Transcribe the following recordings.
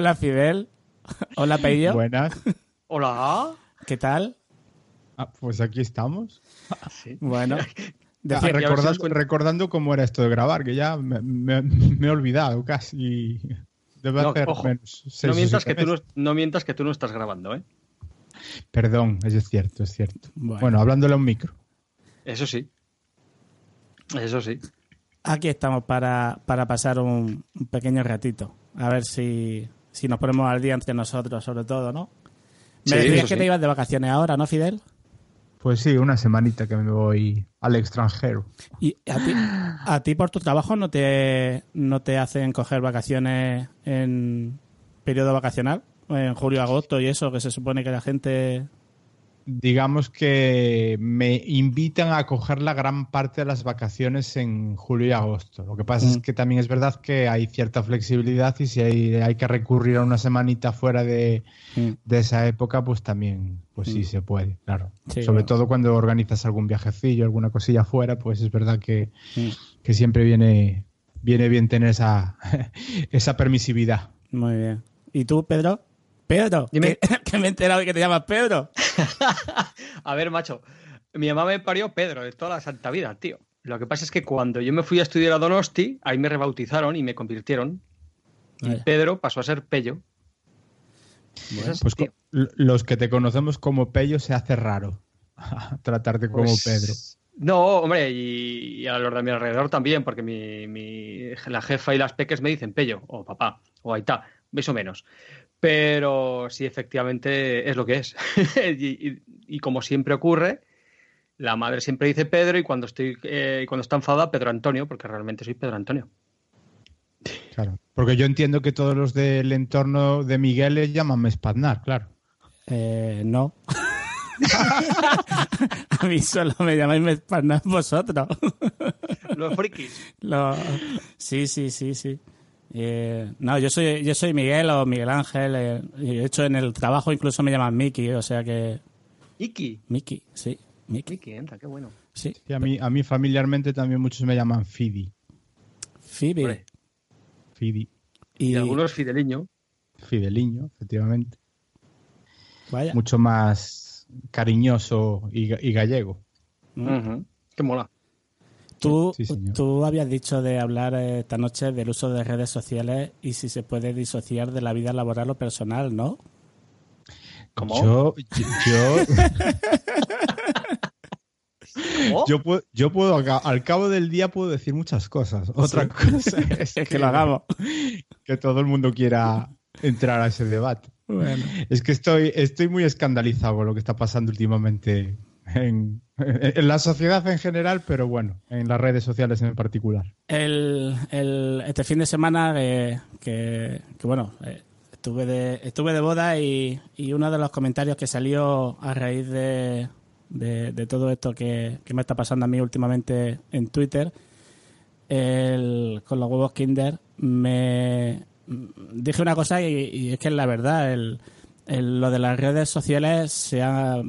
Hola, Fidel. Hola, Peyo. Buenas. Hola. ¿Qué tal? Ah, pues aquí estamos. Sí. Bueno. Ah, recordando, recordando cómo era esto de grabar, que ya me, me- me he olvidado casi. Debe No, hacer ojo, menos seis No mientas, que tú no, mientas que tú no estás grabando, ¿eh? Perdón, eso es cierto, es cierto. Bueno. Bueno, hablándole a un micro. Eso sí. Eso sí. Aquí estamos para, para pasar un, un pequeño ratito. A ver si, si nos ponemos al día entre nosotros, sobre todo, ¿no? Me Sí, decías que sí. te ibas de vacaciones ahora, ¿no, Fidel? Pues sí, una semanita que me voy al extranjero. ¿Y a ti, a ti por tu trabajo no te, no te hacen coger vacaciones en periodo vacacional? En julio, agosto y eso, que se supone que la gente... Digamos que me invitan a coger la gran parte de las vacaciones en julio y agosto. Lo que pasa es Mm. que también es verdad que hay cierta flexibilidad y si hay, hay que recurrir a una semanita fuera de, Mm. de esa época, pues también, pues sí Mm. se puede, claro. Sí, Sobre todo cuando organizas algún viajecillo, alguna cosilla fuera, pues es verdad que, que siempre viene, viene bien tener esa, esa permisividad. Muy bien. ¿Y tú, Pedro? Pedro, Dime. que, que me he enterado de que te llamas Pedro. A ver, macho. Mi mamá me parió Pedro de toda la santa vida, tío. Lo que pasa es que cuando yo me fui a estudiar a Donosti, ahí me rebautizaron y me convirtieron. Y. Pedro pasó a ser Pello. Pues tío. los que te conocemos como Pello se hace raro tratarte como Pues, Pedro. No, hombre, y, y a los de mi alrededor también, porque mi, mi- la jefa y las peques me dicen Pello, o papá, o Aitá, más o menos. Pero sí, efectivamente es lo que es. y, y- y como siempre ocurre, la madre siempre dice Pedro y cuando estoy eh, cuando está enfadada, Pedro Antonio, porque realmente soy Pedro Antonio. Claro. Porque yo entiendo que todos los del entorno de Miguel le llaman Mespadnar, claro. Eh, no. a mí solo me llamáis vosotros. Los frikis. Sí, sí, sí, sí. Eh, no, yo soy, yo soy Miguel o Miguel Ángel. eh, y de hecho, en el trabajo incluso me llaman Miki, o sea que... Iki. Miki, sí. Miki, Iki, entra, qué bueno. sí. A mí, a mí familiarmente también muchos me llaman Fidi. Phoebe. Fidi. y, Y, algunos fideliño. Fideliño, efectivamente. vaya. Mucho más cariñoso y, ga- y gallego. Ujú. Qué mola. Tú, Sí, tú habías dicho de hablar eh, esta noche del uso de redes sociales y si se puede disociar de la vida laboral o personal, ¿no? ¿Cómo? Yo, yo, yo, ¿Cómo? yo puedo, yo puedo al ca- al cabo del día puedo decir muchas cosas. Otra cosa es Es que lo hagamos. que todo el mundo quiera entrar a ese debate. Bueno. Es que estoy, estoy muy escandalizado con lo que está pasando últimamente en, la sociedad en general, pero bueno, en las redes sociales en particular. El, el- este fin de semana que, que, bueno, eh, estuve de, estuve de boda y, y uno de los comentarios que salió a raíz de, de, todo esto que, que me está pasando a mí últimamente en Twitter, con los huevos Kinder, me dije una cosa y, y es que es la verdad, el- lo de las redes sociales se, ha-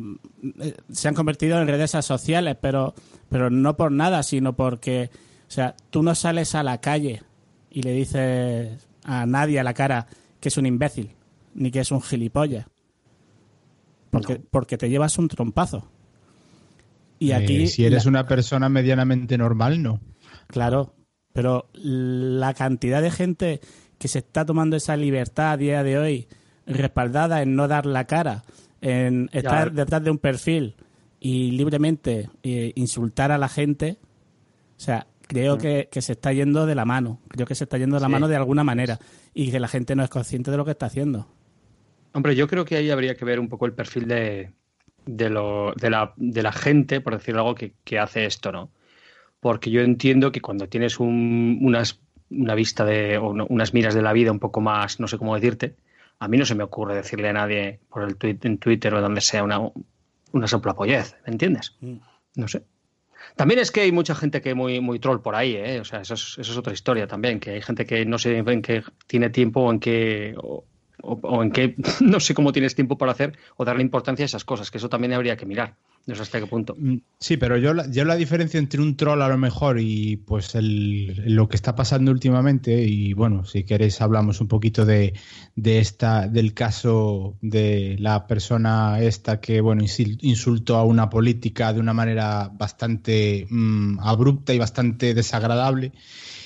eh, se han convertido en redes asociales, pero, pero no por nada, sino porque, o sea, tú no sales a la calle y le dices a nadie a la cara que es un imbécil, ni que es un gilipollas, porque, porque te llevas un trompazo. Y Eh, aquí, si eres la- una persona medianamente normal, no. Claro, pero la cantidad de gente que se está tomando esa libertad a día de hoy, respaldada en no dar la cara, en estar Ya. detrás de un perfil y libremente eh, insultar a la gente, o sea, creo que, que se está yendo de la mano, creo que se está yendo de la Sí. mano de alguna manera y que la gente no es consciente de lo que está haciendo. Hombre, yo creo que ahí habría que ver un poco el perfil de, de, lo, de, la, de la gente, por decir algo, que, que hace esto, ¿no? Porque yo entiendo que cuando tienes un- unas, una vista de, o no- unas miras de la vida un poco más, no sé cómo decirte, a mí no se me ocurre decirle a nadie por el tweet, en Twitter o donde sea una, una soplapollez, ¿me entiendes? Mm. No sé. También es que hay mucha gente que muy, muy troll por ahí, ¿eh? O sea, eso es, eso es otra historia también, que hay gente que no sé en qué tiene tiempo o en qué... o- o, en qué, no sé cómo tienes tiempo para hacer o darle importancia a esas cosas, que eso también habría que mirar. No sé hasta qué punto. Mm, sí, pero yo, yo la diferencia entre un troll a lo mejor y pues lo que está pasando últimamente, y bueno, si queréis hablamos un poquito de, esta, del caso de la persona esta que bueno insultó a una política de una manera bastante mm, abrupta y bastante desagradable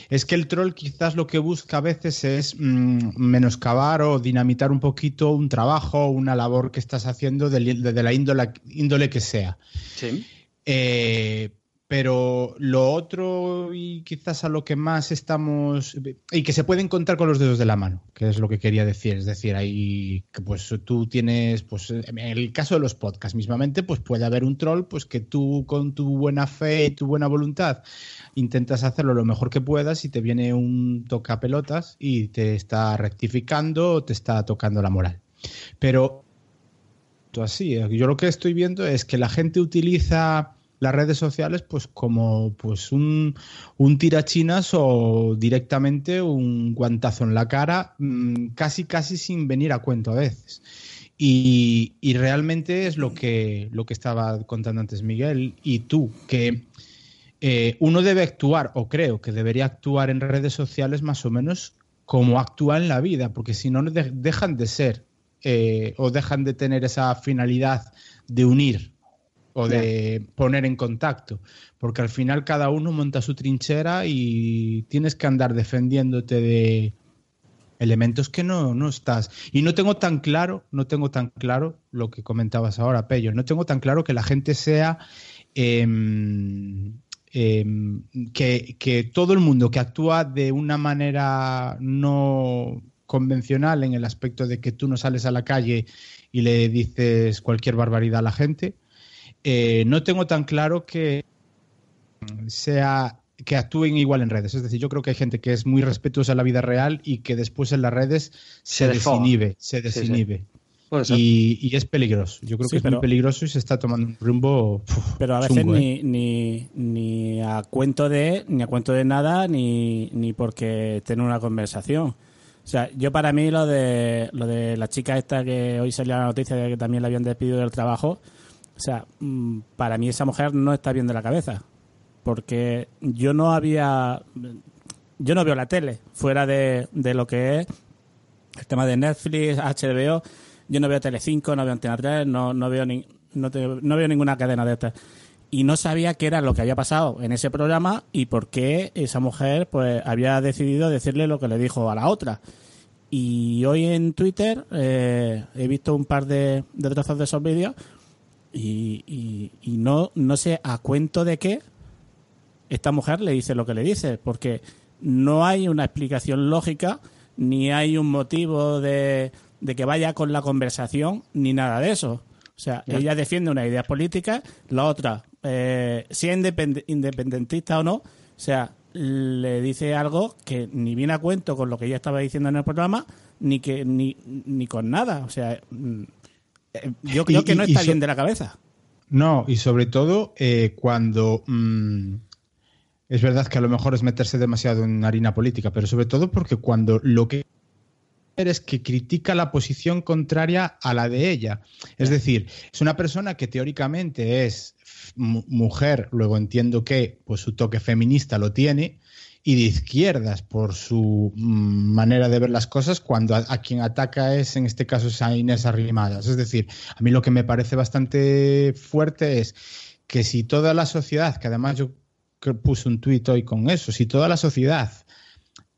es que el troll quizás lo que busca a veces es mm, menoscabar o dinamitar un poquito un trabajo, una labor que estás haciendo de, la índole, que sea. Sí. Eh, pero lo otro y quizás a lo que más estamos y que se puede encontrar con los dedos de la mano, que es lo que quería decir, es decir, ahí pues tú tienes pues en el caso de los podcasts mismamente pues puede haber un troll pues que tú con tu buena fe y tu buena voluntad intentas hacerlo lo mejor que puedas y te viene un toca pelotas y te está rectificando o te está tocando la moral. Pero así, yo lo que estoy viendo es que la gente utiliza las redes sociales pues como pues un, un tirachinas o directamente un guantazo en la cara, mm, casi casi sin venir a cuento a veces. Y, y, realmente es lo que, lo que estaba contando antes Miguel y tú, que eh, uno debe actuar, o creo que debería actuar en redes sociales más o menos como actúa en la vida, porque si no dejan de ser eh, o dejan de tener esa finalidad de unir o de poner en contacto, porque al final cada uno monta su trinchera y tienes que andar defendiéndote de elementos que no, no estás. Y no tengo tan claro, no tengo tan claro lo que comentabas ahora, Pello, no tengo tan claro que la gente sea em, em, que, que todo el mundo que actúa de una manera no convencional en el aspecto de que tú no sales a la calle y le dices cualquier barbaridad a la gente, eh, no tengo tan claro que sea que actúen igual en redes. Es decir, yo creo que hay gente que es muy respetuosa en la vida real y que después en las redes se, desinhibe, se desinhibe. Y, es peligroso. Yo creo que es muy peligroso y se está tomando un rumbo. pero a veces ¿eh? ni, ni, a cuento de ni a cuento de nada ni, ni porque tener una conversación. O sea, yo para mí lo de lo de la chica esta que hoy salió la noticia de que también la habían despedido del trabajo, o sea, mm, para mí esa mujer no está bien de la cabeza. Porque yo no había. Yo no veo la tele fuera de, de lo que es el tema de Netflix, HBO. Yo no veo Telecinco, no veo Antena 3, no, no, veo, ni, no, no veo ninguna cadena de estas. Y no sabía qué era lo que había pasado en ese programa y por qué esa mujer pues había decidido decirle lo que le dijo a la otra. Y hoy en Twitter eh, he visto un par de, de trozos de esos vídeos y, y, no, no sé a cuento de qué esta mujer le dice lo que le dice, porque no hay una explicación lógica, ni hay un motivo de, de que vaya con la conversación, ni nada de eso. O sea, ella defiende una idea política, la otra, eh, sea independentista o no, o sea, le dice algo que ni viene a cuento con lo que ella estaba diciendo en el programa, ni que ni, ni con nada. O sea, mm, yo creo que no está bien de la cabeza. No, y sobre todo eh, cuando mm, es verdad que a lo mejor es meterse demasiado en harina política, pero sobre todo porque cuando lo que es que critica la posición contraria a la de ella. Es decir, es una persona que teóricamente es mujer, luego entiendo que pues, su toque feminista lo tiene, y de izquierdas por su mm, manera de ver las cosas cuando a, quien ataca es, en este caso, es a Inés Arrimadas. Es decir, a mí lo que me parece bastante fuerte es que si toda la sociedad, que además yo puse un tuit hoy con eso, si toda la sociedad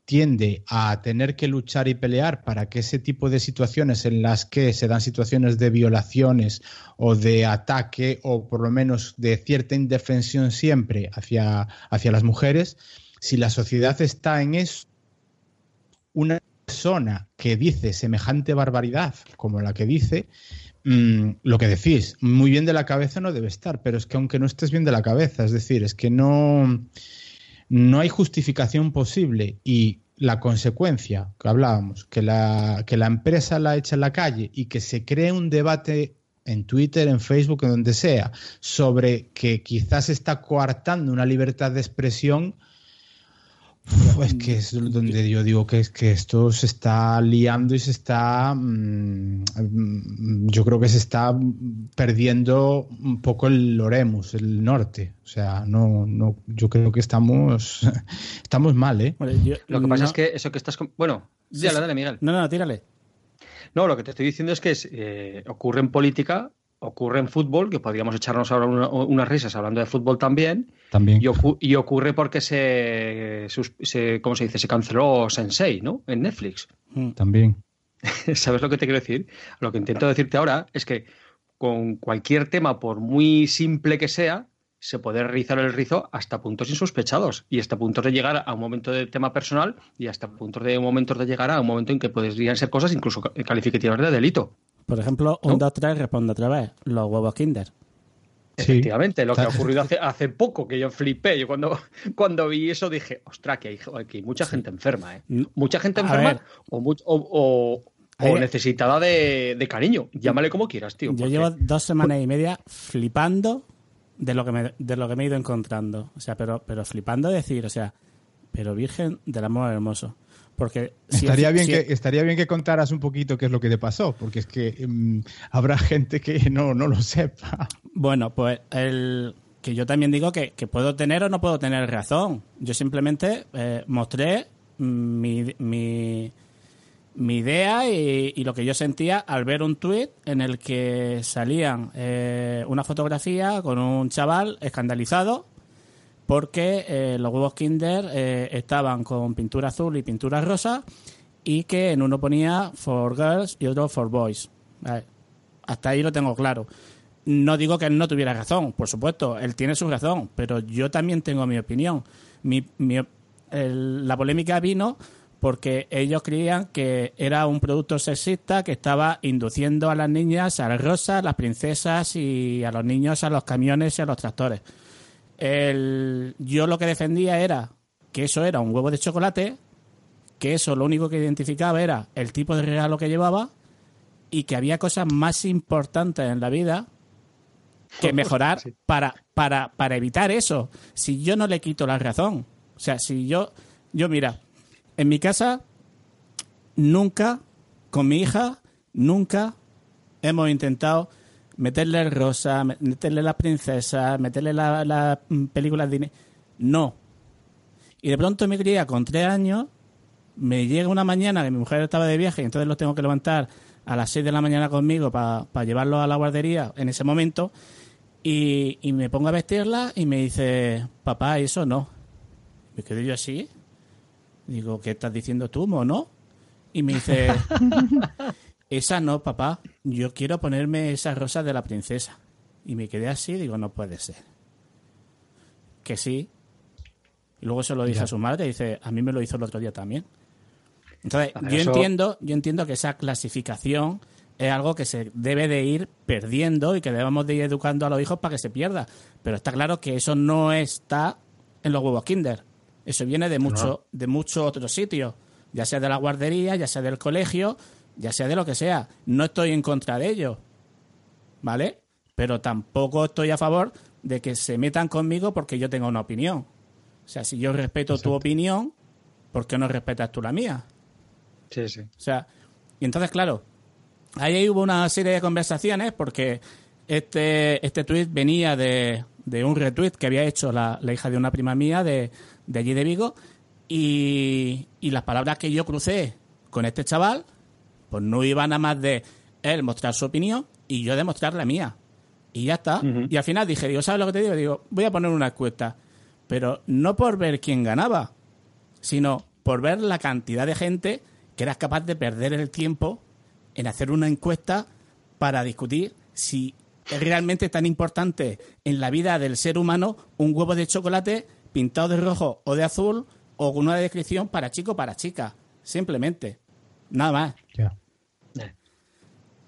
tiende a tener que luchar y pelear para que ese tipo de situaciones en las que se dan situaciones de violaciones o de ataque o por lo menos de cierta indefensión siempre hacia, hacia las mujeres, si la sociedad está en eso, una persona que dice semejante barbaridad como la que dice, mm, lo que decís, muy bien de la cabeza no debe estar, pero es que aunque no estés bien de la cabeza, es decir, es que no, no hay justificación posible y la consecuencia que hablábamos, que la, que la empresa la echa en la calle y que se cree un debate en Twitter, en Facebook, en donde sea, sobre que quizás está coartando una libertad de expresión, Es que es donde yo digo que es que esto se está liando y se está. Mm, yo creo que se está perdiendo un poco el Loremus, el norte. O sea, no, no, yo creo que estamos, estamos mal, ¿eh? lo que pasa es que eso que estás. Bueno, dale, dale, Miguel. No, no, tírale. No, lo que te estoy diciendo es que eh, ocurre en política ocurre en fútbol, que podríamos echarnos ahora unas risas hablando de fútbol también. También. Y, ocurre porque se, se, ¿cómo se dice? Se canceló Sensei, ¿no? En Netflix. Mm. También. ¿Sabes lo que te quiero decir? Lo que intento decirte ahora es que con cualquier tema, por muy simple que sea, se puede realizar el rizo hasta puntos insospechados y hasta puntos de llegar a un momento de tema personal y hasta puntos de momentos de llegar a un momento en que podrían ser cosas incluso calificativas de delito. Por ejemplo, un 2-3 responde otra vez, los huevos Kinder. Efectivamente, lo que ha ocurrido hace, hace poco, que yo flipé. Yo cuando, cuando vi eso dije, ostras, que hay, mucha gente enferma, ¿eh? Mucha gente enferma o, necesitada de, cariño. Llámale como quieras, tío. Yo llevo dos semanas y media flipando de lo que me, de lo que me he ido encontrando. O sea, pero, pero flipando decir, o sea, pero Virgen del Amor Hermoso. Porque estaría, bien que, estaría bien que contaras un poquito qué es lo que te pasó, porque es que mm, habrá gente que no, no lo sepa. Bueno, pues el que yo también digo que, puedo tener o no puedo tener razón. Yo simplemente eh, mostré mi, mi, idea y, lo que yo sentía al ver un tuit en el que salían eh, una fotografía con un chaval escandalizado porque eh, los huevos Kinder eh, estaban con pintura azul y pintura rosa y que en uno ponía for girls y otro for boys. hasta ahí lo tengo claro. No digo que él no tuviera razón, por supuesto, él tiene su razón, pero yo también tengo mi opinión. la polémica vino porque ellos creían que era un producto sexista que estaba induciendo a las niñas a las rosas, a las princesas y a los niños a los camiones y a los tractores. El, yo lo que defendía era que eso era un huevo de chocolate, que eso lo único que identificaba era el tipo de regalo que llevaba y que había cosas más importantes en la vida que mejorar para, para, para evitar eso. Si yo no le quito la razón, o sea, si yo, yo mira, en mi casa nunca, con mi hija, nunca hemos intentado meterle el rosa, meterle las princesas, meterle las la películas de... No. Y de pronto mi cría con tres años me llega una mañana que mi mujer estaba de viaje y entonces los tengo que levantar a las seis de la mañana conmigo para llevarlo llevarlos a la guardería en ese momento y, y, me pongo a vestirla y me dice, papá, eso no. Me quedo yo así. Digo, ¿qué estás diciendo tú, mono? Y me dice, esa no, papá. Yo quiero ponerme esa rosa de la princesa. Y me quedé así, digo, no puede ser. Que sí. Y luego se lo dije a su madre y dice, a mí me lo hizo el otro día también. Entonces, yo entiendo, yo entiendo que esa clasificación es algo que se debe de ir perdiendo y que debemos de ir educando a los hijos para que se pierda. Pero está claro que eso no está en los huevos Kinder. Eso viene de mucho, de muchos otros sitios, ya sea de la guardería, ya sea del colegio, ya sea de lo que sea. No estoy en contra de ello, ¿vale? Pero tampoco estoy a favor de que se metan conmigo porque yo tenga una opinión. O sea, si yo respeto tu opinión, ¿por qué no respetas tú la mía? Sí, sí. O sea, y entonces, claro, ahí hubo una serie de conversaciones porque este, este tuit venía de, de un retweet que había hecho la, la, hija de una prima mía de, de allí de Vigo y, y las palabras que yo crucé con este chaval pues no iba nada más de él mostrar su opinión y yo demostrar la mía. Y ya está. Y al final dije, digo, ¿sabes lo que te digo? Digo, voy a poner una encuesta. Pero no por ver quién ganaba, sino por ver la cantidad de gente que era capaz de perder el tiempo en hacer una encuesta para discutir si es realmente tan importante en la vida del ser humano un huevo de chocolate pintado de rojo o de azul o con una descripción para chico o para chica. Simplemente. Nada más.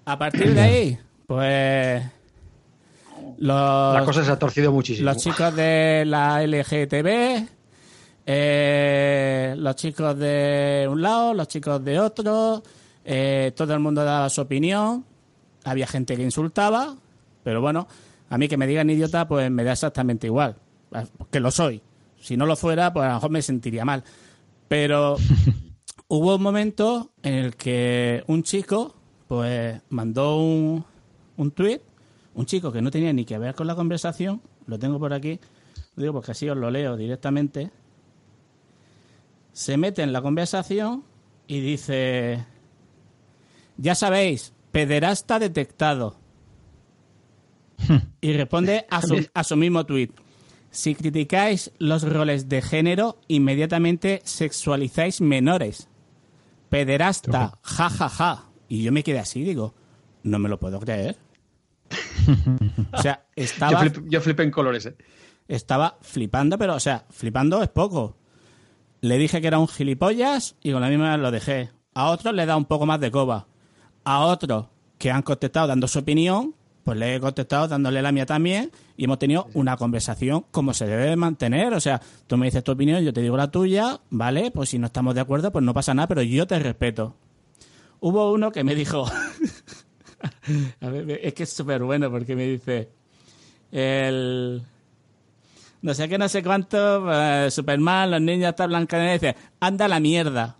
A partir de ahí, pues. Los, la cosa se ha torcido muchísimo. Los chicos de la LGTB, eh, los chicos de un lado, los chicos de otro, eh, todo el mundo daba su opinión. Había gente que insultaba, pero bueno, a mí que me digan idiota, pues me da exactamente igual, que lo soy. Si no lo fuera, pues a lo mejor me sentiría mal. Pero hubo un momento en el que un chico, pues, mandó un, un tuit, un chico que no tenía ni que ver con la conversación, lo tengo por aquí, lo digo porque así os lo leo directamente, se mete en la conversación y dice, ya sabéis, pederasta detectado. y responde a su, a su mismo tuit. Si criticáis los roles de género, inmediatamente sexualizáis menores. Pederasta, ja, ja, ja. Y yo me quedé así, digo, no me lo puedo creer. o sea, estaba... Yo, flip, yo flipé en colores, ¿eh? Estaba flipando, pero, o sea, flipando es poco. Le dije que era un gilipollas y con la misma lo dejé. A otros le da un poco más de coba. A otros que han contestado dando su opinión, pues le he contestado dándole la mía también y hemos tenido una conversación como se debe mantener. O sea, tú me dices tu opinión, yo te digo la tuya, ¿vale? Pues si no estamos de acuerdo, pues no pasa nada, pero yo te respeto. Hubo uno que me dijo, a ver, es que es súper bueno porque me dice, el... No sé qué, no sé cuánto, eh, Superman, los niños están blancos, y dice, anda a la mierda.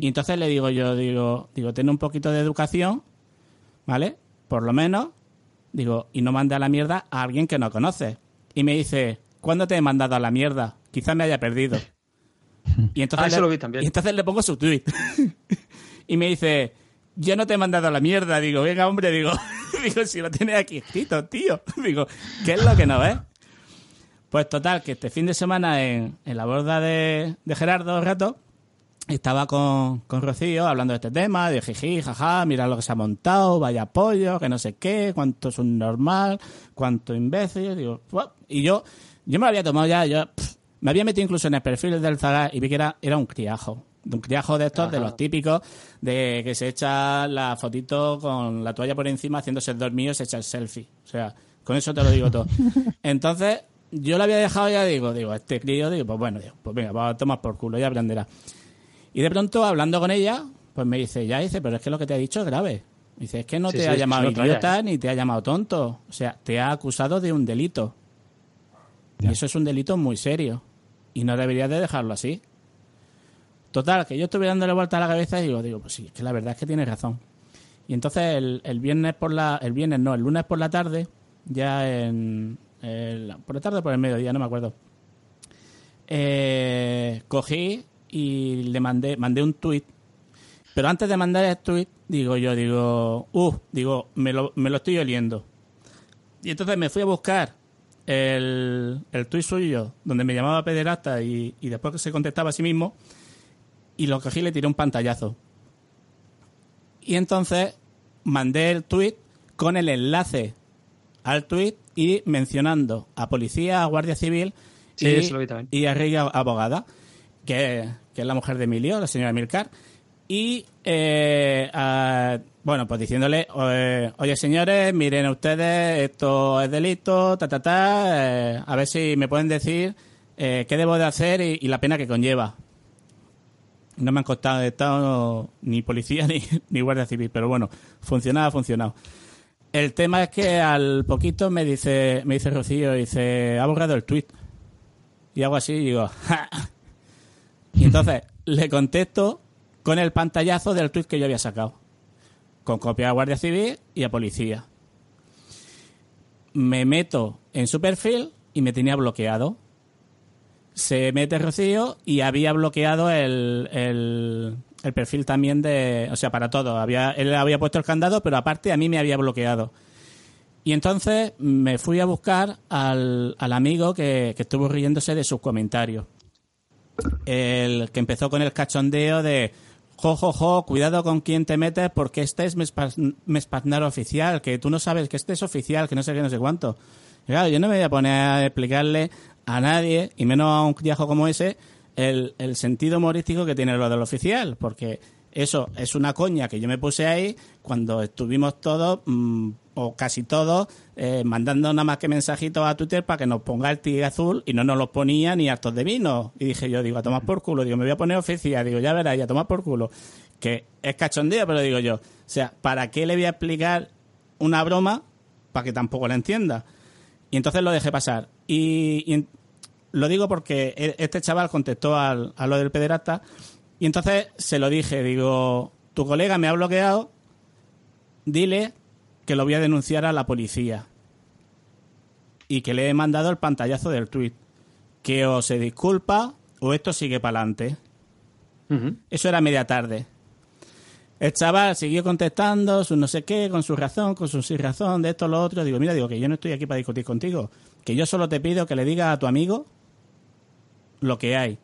Y entonces le digo yo, digo, digo, ten un poquito de educación, ¿vale? Por lo menos, digo, y no mande a la mierda a alguien que no conoce. Y me dice, ¿cuándo te he mandado a la mierda? Quizás me haya perdido. Y entonces, Ah, eso le, lo vi también. y entonces le pongo su tweet. y me dice, yo no te he mandado a la mierda. Digo, venga, hombre, digo, digo, si lo tienes aquí escrito, tío. Digo, ¿qué es lo que no ves? Pues total, que este fin de semana en, en la borda de, de Gerardo Rato, estaba con, con Rocío hablando de este tema, de jiji, jaja, mira lo que se ha montado, vaya pollo, que no sé qué, cuánto es un normal, cuánto imbécil, digo, "Buah". y yo, yo me lo había tomado ya, yo pff, me había metido incluso en el perfil del Zagar y vi que era, era un criajo, un criajo de estos, de los típicos, de que se echa la fotito con la toalla por encima haciéndose el dormido se echa el selfie, o sea, con eso te lo digo todo. Entonces, yo lo había dejado ya, digo, digo, este crío, digo, pues bueno, digo, pues venga, vamos a tomar por culo, ya aprenderá. Y de pronto, hablando con ella, pues me dice, ya dice, pero es que lo que te ha dicho es grave. Dice, es que no Sí, te sí, ha llamado idiota ni te ha llamado tonto. O sea, te ha acusado de un delito. Ya. Y eso es un delito muy serio. Y no deberías de dejarlo así. Total, que yo estuve dándole vuelta a la cabeza y digo, digo, pues sí, es que la verdad es que tienes razón. Y entonces el, el viernes por la, el viernes no, el lunes por la tarde, ya en, el- por la tarde o por el mediodía, no me acuerdo. Eh, cogí y le mandé, mandé un tuit. Pero antes de mandar el tuit, digo yo, digo, uh, digo, me lo, me lo estoy oliendo. Y entonces me fui a buscar el, el tuit suyo, donde me llamaba pederasta y, y después que se contestaba a sí mismo, y lo cogí y le tiré un pantallazo. Y entonces mandé el tuit con el enlace al tuit y mencionando a policía, a guardia civil Sí, y, y a Rey Abogada, que, que es la mujer de Emilio, la señora Milcar. Y, eh, a- bueno, pues diciéndole, oye señores, miren ustedes, esto es delito, ta, ta, ta, eh, a ver si me pueden decir eh, qué debo de hacer y, la pena que conlleva. No me han costado de estado ni policía ni, ni guardia civil, pero bueno, funcionado, ha funcionado. El tema es que al poquito me dice, me dice Rocío, dice, ha borrado el tweet. Y hago así y digo, "Ja". Y entonces le contesto con el pantallazo del tweet que yo había sacado. Con copia a Guardia Civil y a Policía. Me meto en su perfil y me tenía bloqueado. Se mete Rocío y había bloqueado el, el, perfil también de... O sea, para todo. Había, él había puesto el candado, pero aparte a mí me había bloqueado. Y entonces me fui a buscar al, al amigo que, que estuvo riéndose de sus comentarios. El que empezó con el cachondeo de jo, jo, jo, cuidado con quién te metes porque este es Mespaznar oficial, que tú no sabes que este es oficial, que no sé qué, no sé cuánto. Claro, yo no me voy a poner a explicarle a nadie, y menos a un criajo como ese, el, el sentido humorístico que tiene lo del oficial, porque eso es una coña que yo me puse ahí cuando estuvimos todos, mm, o casi todos, eh, mandando nada más que mensajitos a Twitter para que nos ponga el tigre azul y no nos los ponía ni hartos de vino. Y dije yo, digo, a tomar por culo, digo, me voy a poner oficial, digo, ya verás, y a tomar por culo. Que es cachondeo, pero digo yo, o sea, ¿para qué le voy a explicar una broma para que tampoco la entienda? Y entonces lo dejé pasar. Y, lo digo porque e, este chaval contestó al, a lo del pederasta y entonces se lo dije, digo, tu colega me ha bloqueado, dile que lo voy a denunciar a la policía y que le he mandado el pantallazo del tuit, que o se disculpa o esto sigue para adelante. Eso era media tarde. El chaval siguió contestando, su no sé qué, con su razón, con su sin razón, de esto, lo otro. Digo, mira, digo que yo no estoy aquí para discutir contigo, que yo solo te pido que le digas a tu amigo lo que hay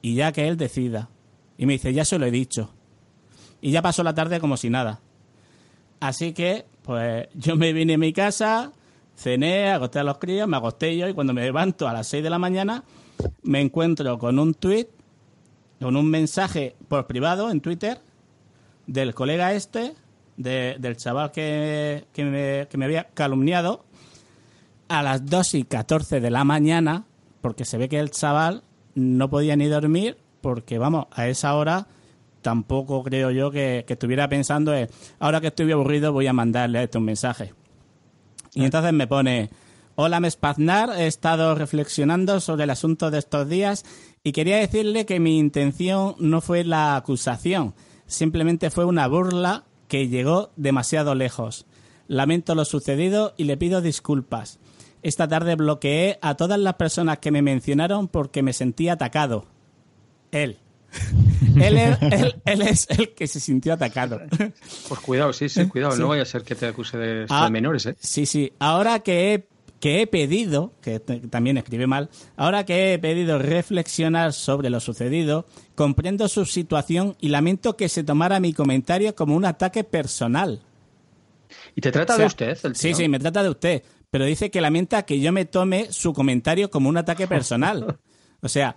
y ya que él decida. Y me dice, ya se lo he dicho. Y ya pasó la tarde como si nada. Así que, pues yo me vine a mi casa, cené, acosté a los críos, me acosté yo y cuando me levanto a las 6 de la mañana me encuentro con un tweet, con un mensaje por privado en Twitter del colega este, del chaval que, que, me, que me había calumniado, a las 2 y 14 de la mañana, porque se ve que el chaval no podía ni dormir, porque vamos, a esa hora tampoco creo yo que, estuviera pensando en, ahora que estoy aburrido voy a mandarle a este un mensaje. Y entonces me pone, hola Mespaznar, he estado reflexionando sobre el asunto de estos días y quería decirle que mi intención no fue la acusación, simplemente fue una burla que llegó demasiado lejos. Lamento lo sucedido y le pido disculpas. Esta tarde bloqueé a todas las personas que me mencionaron porque me sentía atacado. Él. él, es, el que se sintió atacado. Pues cuidado, sí, sí, cuidado. No vaya a ser que te acuse de, ah, menores, ¿eh? Sí, sí. Ahora que he, que he pedido, que también escribe mal, ahora que he pedido reflexionar sobre lo sucedido, comprendo su situación y lamento que se tomara mi comentario como un ataque personal. ¿Y te trata de usted? Sí, sí, me trata de usted. Pero dice que lamenta que yo me tome su comentario como un ataque personal. O sea,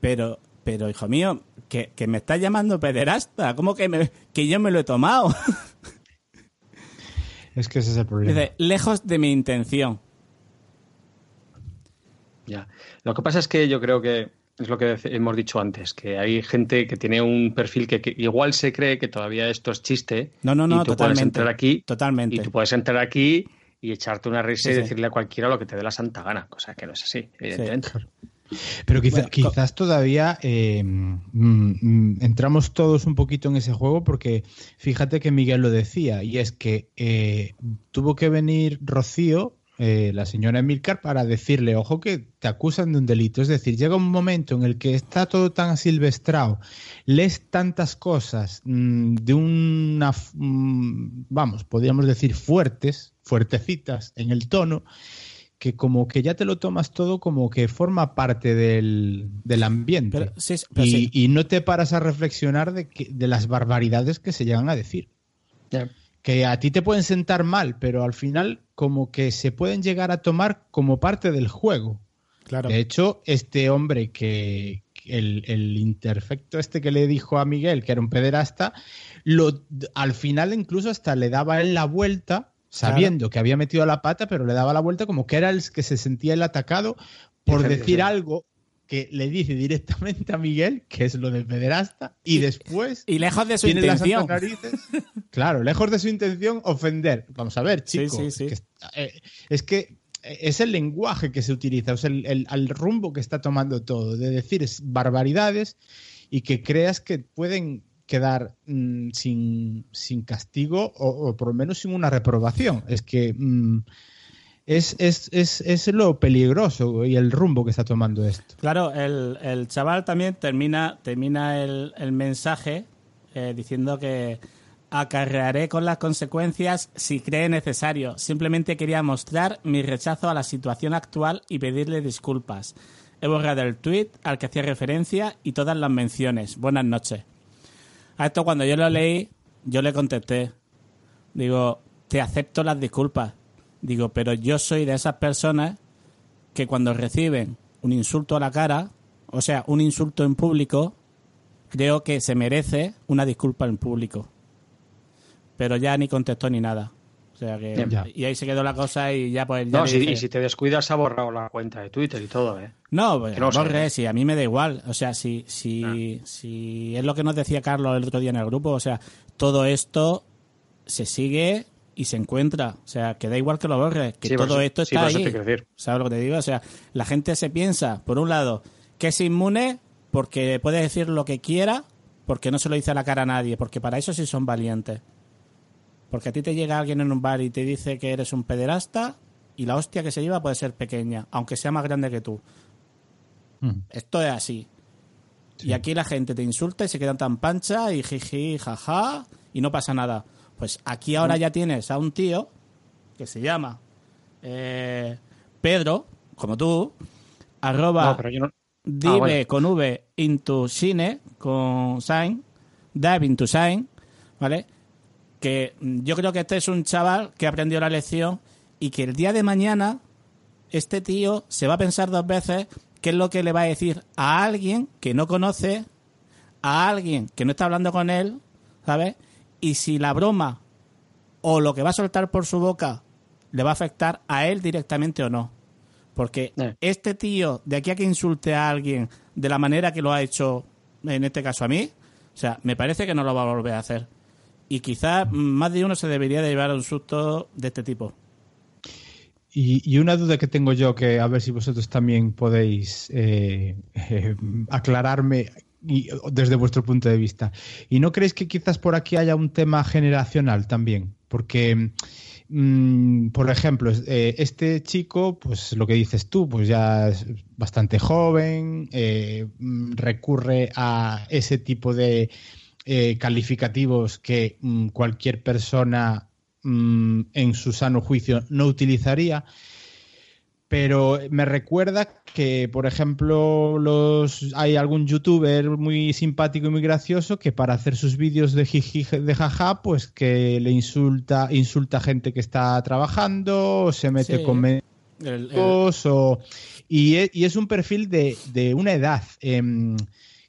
pero pero hijo mío, que, me estás llamando pederasta, ¿cómo que, me, que yo me lo he tomado? Es que ese es el problema. Dice, lejos de mi intención. Ya. Lo que pasa es que yo creo que es lo que hemos dicho antes, que hay gente que tiene un perfil que, igual se cree que todavía esto es chiste. No, no, no, y tú totalmente. Puedes entrar aquí, totalmente. Y tú puedes entrar aquí y echarte una risa y decirle a cualquiera lo que te dé la santa gana, cosa que no es así, evidentemente. Pero quizás todavía eh, mm, mm, entramos todos un poquito en ese juego porque fíjate que Miguel lo decía y es que eh, tuvo que venir Rocío, eh, la señora Emilcar, para decirle, ojo que te acusan de un delito. Es decir, llega un momento en el que está todo tan asilvestrado, lees tantas cosas mm, de una, vamos, podríamos decir fuertes, fuertecitas en el tono que como que ya te lo tomas todo como que forma parte del, ambiente. y, no te paras a reflexionar de, que, de las barbaridades que se llegan a decir. Que a ti te pueden sentar mal, pero al final como que se pueden llegar a tomar como parte del juego. Claro. De hecho, este hombre que, el, el, interfecto este que le dijo a Miguel, que era un pederasta, lo, al final incluso hasta le daba él la vuelta sabiendo que había metido la pata, pero le daba la vuelta como que era el que se sentía el atacado por decir algo que le dice directamente a Miguel, que es lo del pederasta, y, después... Y lejos de su intención. claro, lejos de su intención, ofender. Vamos a ver, chicos. Eh, es que es el lenguaje que se utiliza, es el, el, rumbo que está tomando todo, de decir barbaridades y que creas que pueden quedar mm, sin, sin, castigo o, por lo menos sin una reprobación. Es que mm, es, es, es, es, lo peligroso y el rumbo que está tomando esto. Claro, el, el chaval también termina, termina el, el mensaje eh, diciendo que acarrearé con las consecuencias si cree necesario. Simplemente quería mostrar mi rechazo a la situación actual y pedirle disculpas. He borrado el tweet al que hacía referencia y todas las menciones. Buenas noches. A esto cuando yo lo leí, yo le contesté. Digo, te acepto las disculpas. Digo, pero yo soy de esas personas que cuando reciben un insulto a la cara, o sea, un insulto en público, creo que se merece una disculpa en público. Pero ya ni contestó ni nada. O sea que, y ahí se quedó la cosa y ya pues... no, y si te descuidas ha borrado la cuenta de Twitter y todo, ¿eh? No, pues, no borre, si a mí me da igual. O sea, si, si, ah. si es lo que nos decía Carlos el otro día en el grupo, o sea, todo esto se sigue y se encuentra. O sea, que da igual que lo borres, que todo esto está ahí. ¿Sabes lo que te digo? O sea, la gente se piensa, por un lado, que es inmune porque puede decir lo que quiera, porque no se lo dice a la cara a nadie, porque para eso sí son valientes. Porque a ti te llega alguien en un bar y te dice que eres un pederasta y la hostia que se lleva puede ser pequeña, aunque sea más grande que tú. Mm. Esto es así. Y aquí la gente te insulta y se quedan tan pancha y jiji, jaja, y no pasa nada. Pues aquí ahora ya tienes a un tío que se llama eh, Pedro, como tú, arroba dive ah, con V into cine, con sign, dive into sign, ¿vale? Que yo creo que este es un chaval que aprendió la lección y que el día de mañana este tío se va a pensar dos veces qué es lo que le va a decir a alguien que no conoce, a alguien que no está hablando con él, ¿sabes? Y si la broma o lo que va a soltar por su boca le va a afectar a él directamente o no. Porque eh. este tío, de aquí a que insulte a alguien de la manera que lo ha hecho, en este caso a mí, o sea, me parece que no lo va a volver a hacer. Y quizás más de uno se debería de llevar un susto de este tipo. Y, una duda que tengo yo, que a ver si vosotros también podéis eh, eh, aclararme desde vuestro punto de vista. ¿Y no creéis que quizás por aquí haya un tema generacional también? Porque, mm, por ejemplo, eh, este chico, pues lo que dices tú, pues ya es bastante joven, mm, recurre a ese tipo de calificativos que mm, cualquier persona Mm, en su sano juicio no utilizaría. Pero me recuerda que, por ejemplo, los hay algún youtuber muy simpático y muy gracioso que para hacer sus vídeos de jiji de jaja, pues que le insulta, insulta a gente que está trabajando, o se mete con médicos, y, es, y, es, un perfil de, de una edad em,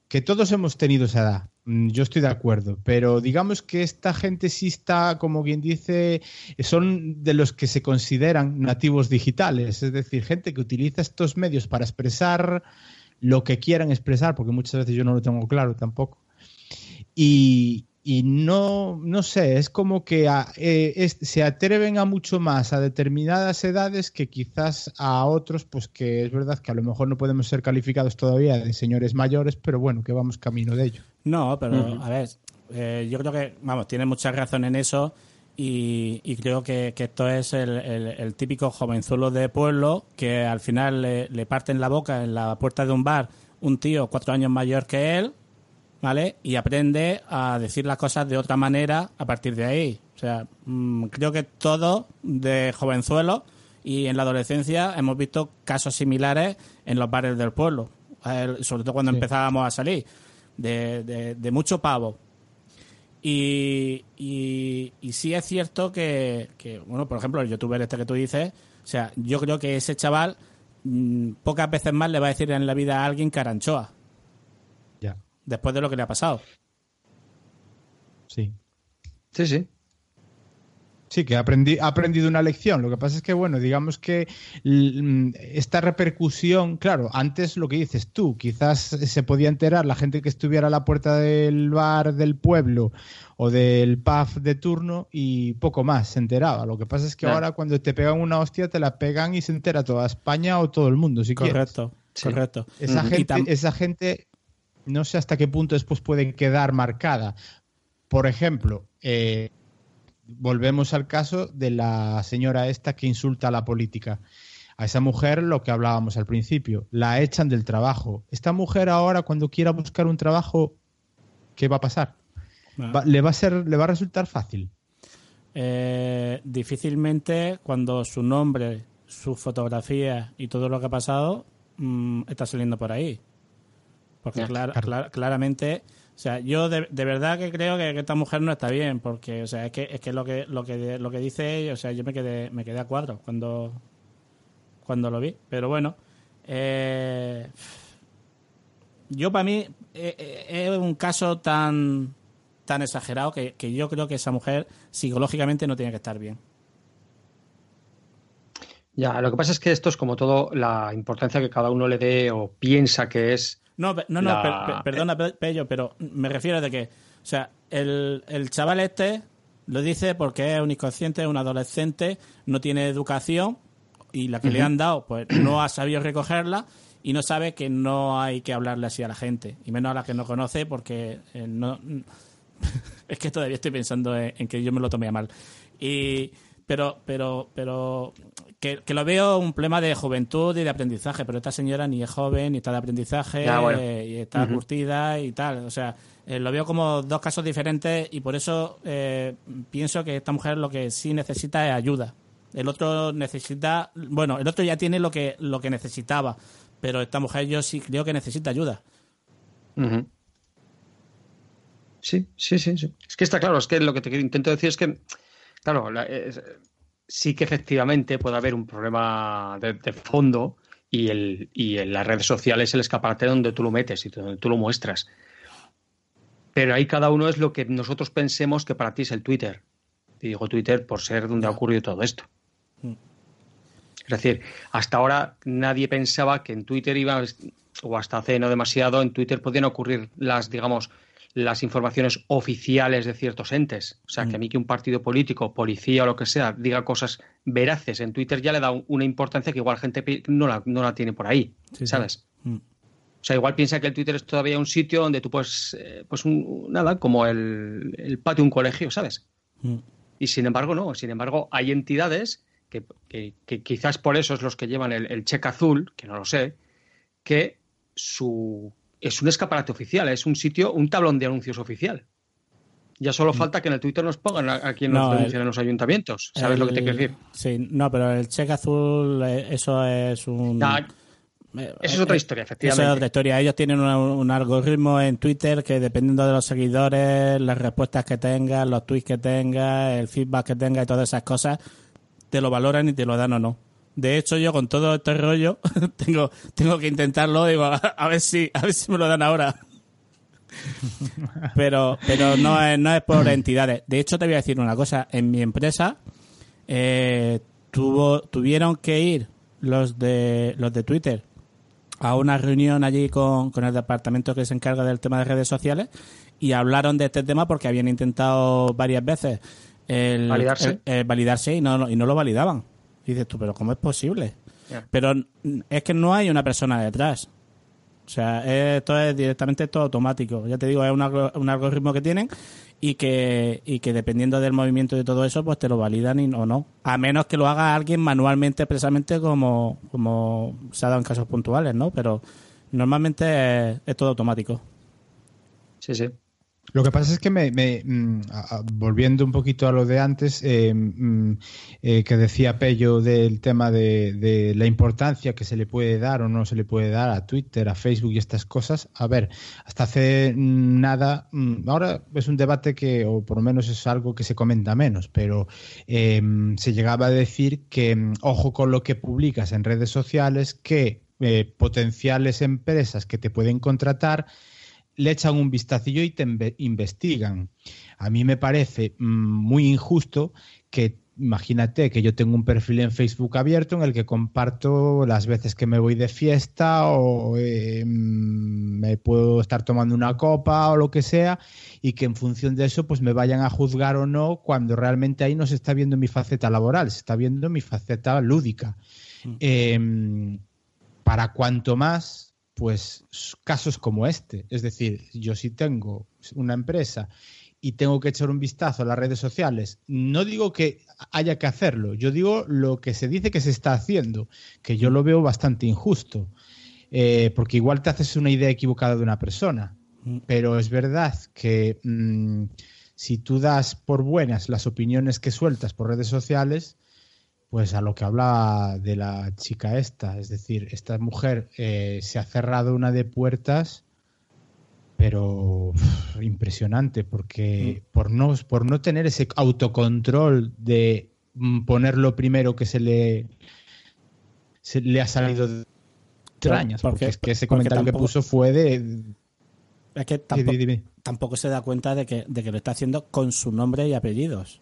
que todos hemos tenido esa edad. Mm, yo estoy de acuerdo, pero digamos que esta gente sí está, como quien dice, son de los que se consideran nativos digitales, es decir, gente que utiliza estos medios para expresar lo que quieran expresar, porque muchas veces yo no lo tengo claro tampoco. Y, y no, no sé, es como que eh, se atreven a mucho más a determinadas edades que quizás a otros, pues que es verdad que a lo mejor no podemos ser calificados todavía de señores mayores, pero bueno, que vamos camino de ello. No, pero a ver, eh, yo creo que, vamos, tiene mucha razón en eso y, creo que, esto es el, típico jovenzuelo de pueblo que al final le, le parten la boca en la puerta de un bar un tío cuatro años mayor que él ¿vale? Y aprende a decir las cosas de otra manera a partir de ahí. O sea, mm, creo que todo de jovenzuelo y en la adolescencia hemos visto casos similares en los bares del pueblo, sobre todo cuando empezábamos a salir, de, de, mucho pavo. Y, y, sí es cierto que, que, bueno, por ejemplo, el youtuber este que tú dices, o sea, yo creo que ese chaval mm, pocas veces más le va a decir en la vida a alguien caranchoa después de lo que le ha pasado. Sí. Sí, sí. Sí, que ha, aprendido una lección. Lo que pasa es que, bueno, digamos que mm, esta repercusión, claro, antes lo que dices tú, quizás se podía enterar la gente que estuviera a la puerta del bar del pueblo o del pub de turno y poco más se enteraba. Lo que pasa es que ahora cuando te pegan una hostia te la pegan y se entera toda España o todo el mundo, si correcto, Correcto, Esa, gente, esa gente no sé hasta qué punto después puede quedar marcada. Por ejemplo, eh, volvemos al caso de la señora esta que insulta a la política. A esa mujer, lo que hablábamos al principio, la echan del trabajo. Esta mujer ahora, cuando quiera buscar un trabajo, ¿qué va a pasar? ¿Le, va a ser, ¿Le va a resultar fácil? Eh, difícilmente cuando su nombre, su fotografía y todo lo que ha pasado mm, está saliendo por ahí. Porque claramente, o sea, yo de, verdad que creo que, esta mujer no está bien, porque, o sea, es que es que lo que lo que lo que dice ella, o sea, yo me quedé me quedé a cuadro cuando cuando lo vi, pero bueno, eh, yo para mí eh, eh, es un caso tan tan exagerado que, que yo creo que esa mujer psicológicamente no tiene que estar bien. Ya, lo que pasa es que esto es como todo la importancia que cada uno le dé o piensa que es no, no, no, perdona, Pello, pero me refiero de que, o sea, el, el chaval este Lo dice porque es un inconsciente, es un adolescente, no tiene educación y la que le han dado, pues no ha sabido recogerla y no sabe que no hay que hablarle así a la gente, y menos a la que no conoce porque eh, no... es que todavía estoy pensando en, que yo me lo tomé a mal. Y, pero, pero, pero que, lo veo un problema de juventud y de aprendizaje, pero esta señora ni es joven, ni está de aprendizaje, y está curtida y tal. O sea, eh, lo veo como dos casos diferentes y por eso eh, pienso que esta mujer lo que sí necesita es ayuda. El otro necesita, bueno, el otro ya tiene lo que, lo que necesitaba, pero esta mujer yo sí creo que necesita ayuda. Sí, sí, sí, sí. Es que está claro, es que lo que te intento decir es que, claro, sí que efectivamente puede haber un problema de, fondo y, el, y en las redes sociales el escaparate donde tú lo metes y donde tú lo muestras. Pero ahí cada uno es lo que nosotros pensemos que para ti es el Twitter. Y digo Twitter por ser donde ha ocurrido todo esto. Mm. Es decir, hasta ahora nadie pensaba que en Twitter iba, o hasta hace no demasiado, en Twitter podían ocurrir las, digamos, las informaciones oficiales de ciertos entes. O sea, que a mm. mí que un partido político, policía o lo que sea, diga cosas veraces en Twitter ya le da una importancia que igual gente no la, no la tiene por ahí, ¿sabes? Mm. O sea, igual piensa que el Twitter es todavía un sitio donde tú puedes, eh, pues nada, como el, patio de un colegio, ¿sabes? Mm. Y sin embargo, no. Sin embargo, hay entidades que, quizás por eso es los que llevan el, el cheque azul, que no lo sé, que su es un escaparate oficial, es un sitio, un tablón de anuncios oficial. Ya solo mm. falta que en el Twitter nos pongan a, quien nos denuncian en los ayuntamientos. ¿Sabes lo que te quiero decir? Sí, no, pero el cheque azul, eh, eso es un. Eh, eso es otra eh, historia, efectivamente. Esa es otra historia. Ellos tienen un, algoritmo en Twitter que dependiendo de los seguidores, las respuestas que tengas, los tweets que tengas, el feedback que tengas y todas esas cosas, te lo valoran y te lo dan o no. De hecho, yo con todo este rollo tengo, tengo que intentarlo, digo, a, ver si, a ver si me lo dan ahora. pero, pero no es, no es por entidades. De hecho, te voy a decir una cosa. En mi empresa eh, tuvo, tuvieron que ir los de los de Twitter a una reunión allí con, con el departamento que se encarga del tema de redes sociales y hablaron de este tema porque habían intentado varias veces el, validarse, validarse y no, y no lo validaban. Y dices tú, pero ¿cómo es posible? Pero es que no hay una persona detrás. O sea, esto es directamente todo automático. Ya te digo, es un, un algoritmo que tienen y que, y que dependiendo del movimiento de todo eso, pues te lo validan y, o no. A menos que lo haga alguien manualmente, expresamente, como, como se ha dado en casos puntuales, ¿no? Pero normalmente es todo automático. Sí, sí. Lo que pasa es que me, mm, volviendo un poquito a lo de antes, eh, mm, eh, que decía Pello del tema de, la importancia que se le puede dar o no se le puede dar a Twitter, a Facebook y estas cosas. A ver, hasta hace nada, mm, ahora es un debate que, o por lo menos es algo que se comenta menos, pero eh, se llegaba a decir que ojo con lo que publicas en redes sociales, que potenciales empresas que te pueden contratar le echan un vistacillo y te investigan. A mí me parece mm, muy injusto que imagínate que yo tengo un perfil en Facebook abierto en el que comparto las veces que me voy de fiesta o eh, mm, me puedo estar tomando una copa o lo que sea y que en función de eso pues me vayan a juzgar o no cuando realmente ahí no se está viendo mi faceta laboral, se está viendo mi faceta lúdica. Mm. Em, para cuanto más pues casos como este. Es decir, yo si tengo una empresa y tengo que echar un vistazo a las redes sociales, no digo que haya que hacerlo, yo digo lo que se dice que se está haciendo, que yo lo veo bastante injusto, eh, porque igual te haces una idea equivocada de una persona, mm. pero es verdad que mm, si tú das por buenas las opiniones que sueltas por redes sociales, pues a lo que habla de la chica esta, es decir, esta mujer eh, se ha cerrado una de puertas, pero impresionante, porque mm. por, no, por no tener ese autocontrol de mm, poner lo primero que se le, se le ha salido de extrañas, porque, es que ese comentario que puso fue de... Es que tampoco, se da cuenta de que, de que lo está haciendo con su nombre y apellidos.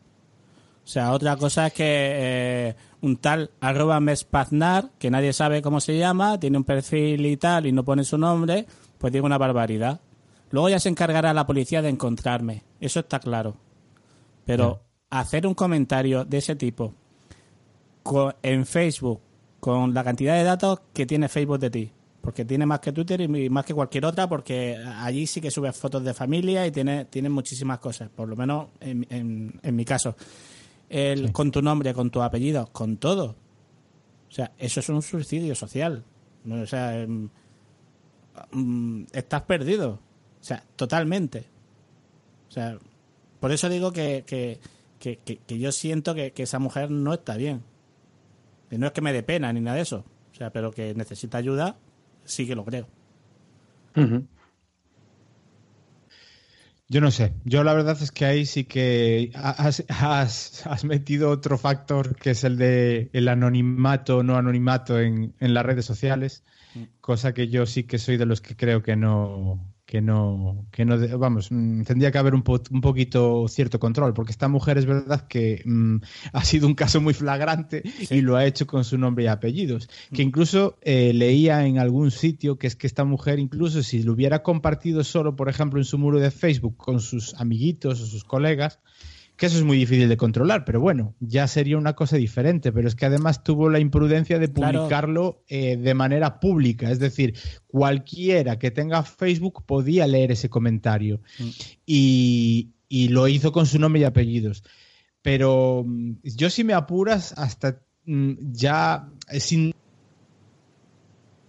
O sea, otra cosa es que eh, un tal arroba mespaznar, que nadie sabe cómo se llama, tiene un perfil y tal y no pone su nombre, pues digo una barbaridad. Luego ya se encargará la policía de encontrarme, eso está claro. Pero hacer un comentario de ese tipo en Facebook con la cantidad de datos que tiene Facebook de ti. Porque tiene más que Twitter y más que cualquier otra, porque allí sí que subes fotos de familia y tiene, tiene muchísimas cosas, por lo menos en, en, mi caso. El, Con tu nombre, con tu apellido, con todo. O sea, eso es un suicidio social. O sea, em, mm, estás perdido. O sea, totalmente. O sea, por eso digo que, que, que, yo siento que, esa mujer no está bien. Y no es que me dé pena ni nada de eso. O sea, pero que necesita ayuda, sí que lo creo. Yo no sé. Yo la verdad es que ahí sí que has, has, metido otro factor que es el de el anonimato no anonimato en, en las redes sociales, mm. cosa que yo sí que soy de los que creo que no, que no, que no, vamos, mm, tendría que haber un, un, poquito cierto control, porque esta mujer es verdad que mm, ha sido un caso muy flagrante y lo ha hecho con su nombre y apellidos. Que mm. incluso eh, leía en algún sitio que es que esta mujer, incluso si lo hubiera compartido solo, por ejemplo, en su muro de Facebook con sus amiguitos o sus colegas, que eso es muy difícil de controlar, pero bueno, ya sería una cosa diferente, pero es que además tuvo la imprudencia de publicarlo eh, de manera pública, es decir, cualquiera que tenga Facebook podía leer ese comentario mm. y, y, lo hizo con su nombre y apellidos. Pero mm, yo si me apuras hasta mm, ya eh,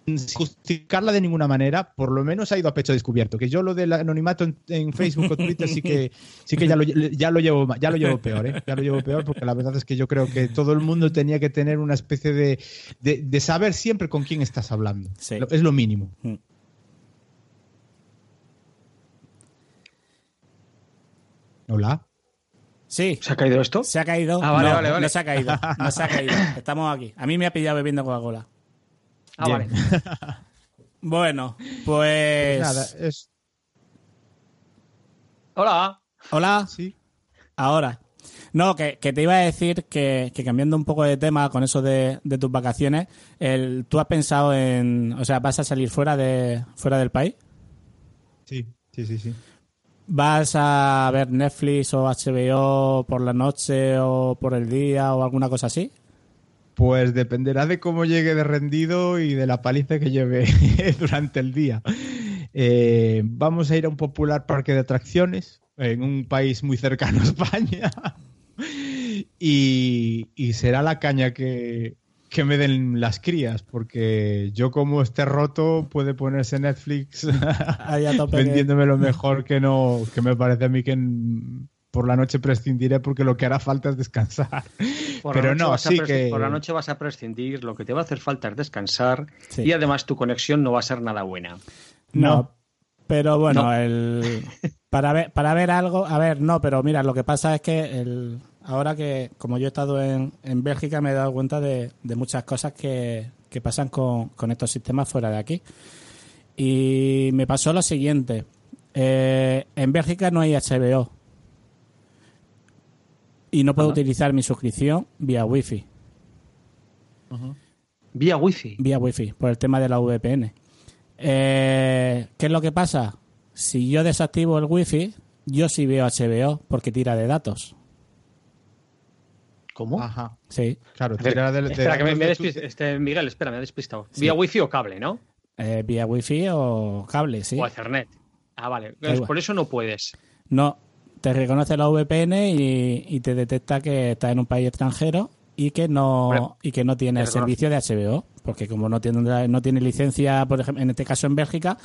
sin justificarla de ninguna manera, por lo menos ha ido a pecho descubierto. Que yo lo del anonimato en, Facebook o Twitter sí que, sí que ya, lo, ya, lo llevo, ya lo llevo peor, ¿eh? Ya lo llevo peor porque la verdad es que yo creo que todo el mundo tenía que tener una especie de, de, saber siempre con quién estás hablando. Es lo mínimo. Mm. Hola. Sí. ¿Se ha caído esto? Se ha caído. Ah, vale, vale, vale. No se ha caído. No se ha caído. Estamos aquí. A mí me ha pillado bebiendo Coca-Cola. Ah, vale. bueno, pues. Nada, es. Hola. Hola. Sí. Ahora. No, que, te iba a decir que, cambiando un poco de tema con eso de, tus vacaciones, el, ¿tú has pensado en, o sea, vas a salir fuera de fuera del país? Sí, sí, sí, sí. ¿Vas a ver Netflix o HBO por la noche o por el día o alguna cosa así? Pues dependerá de cómo llegue de rendido y de la paliza que lleve durante el día. Eh, vamos a ir a un popular parque de atracciones en un país muy cercano a España. y, será la caña que, me den las crías, porque yo como esté roto puede ponerse Netflix vendiéndome lo mejor que no, que me parece a mí que por la noche prescindiré porque lo que hará falta es descansar. Pero no, sí que... Por la noche vas a prescindir, lo que te va a hacer falta es descansar y además tu conexión no va a ser nada buena. No, pero bueno, El... para, ver, para ver algo, a ver, no, pero mira, lo que pasa es que el... ahora que como yo he estado en, en Bélgica me he dado cuenta de, muchas cosas que, pasan con, estos sistemas fuera de aquí. Y me pasó lo siguiente. Eh, en Bélgica no hay HBO y no puedo utilizar mi suscripción vía Wi-Fi. ¿Vía Wi-Fi? Vía Wi-Fi, por el tema de la VPN. Eh, ¿Qué es lo que pasa? Si yo desactivo el Wi-Fi, yo sí veo HBO porque tira de datos. ¿Cómo? Ajá. Sí. Claro, tira de, espera, que me, este, Miguel, espera, me he despistado. ¿Vía Wi-Fi o cable, no? Eh, vía Wi-Fi o cable, sí. O Ethernet. Ah, vale. por eso no puedes. No, te reconoce la VPN y, te detecta que estás en un país extranjero y que no y que no tiene el servicio de HBO porque como no tiene no tiene licencia por ejemplo en este caso en Bélgica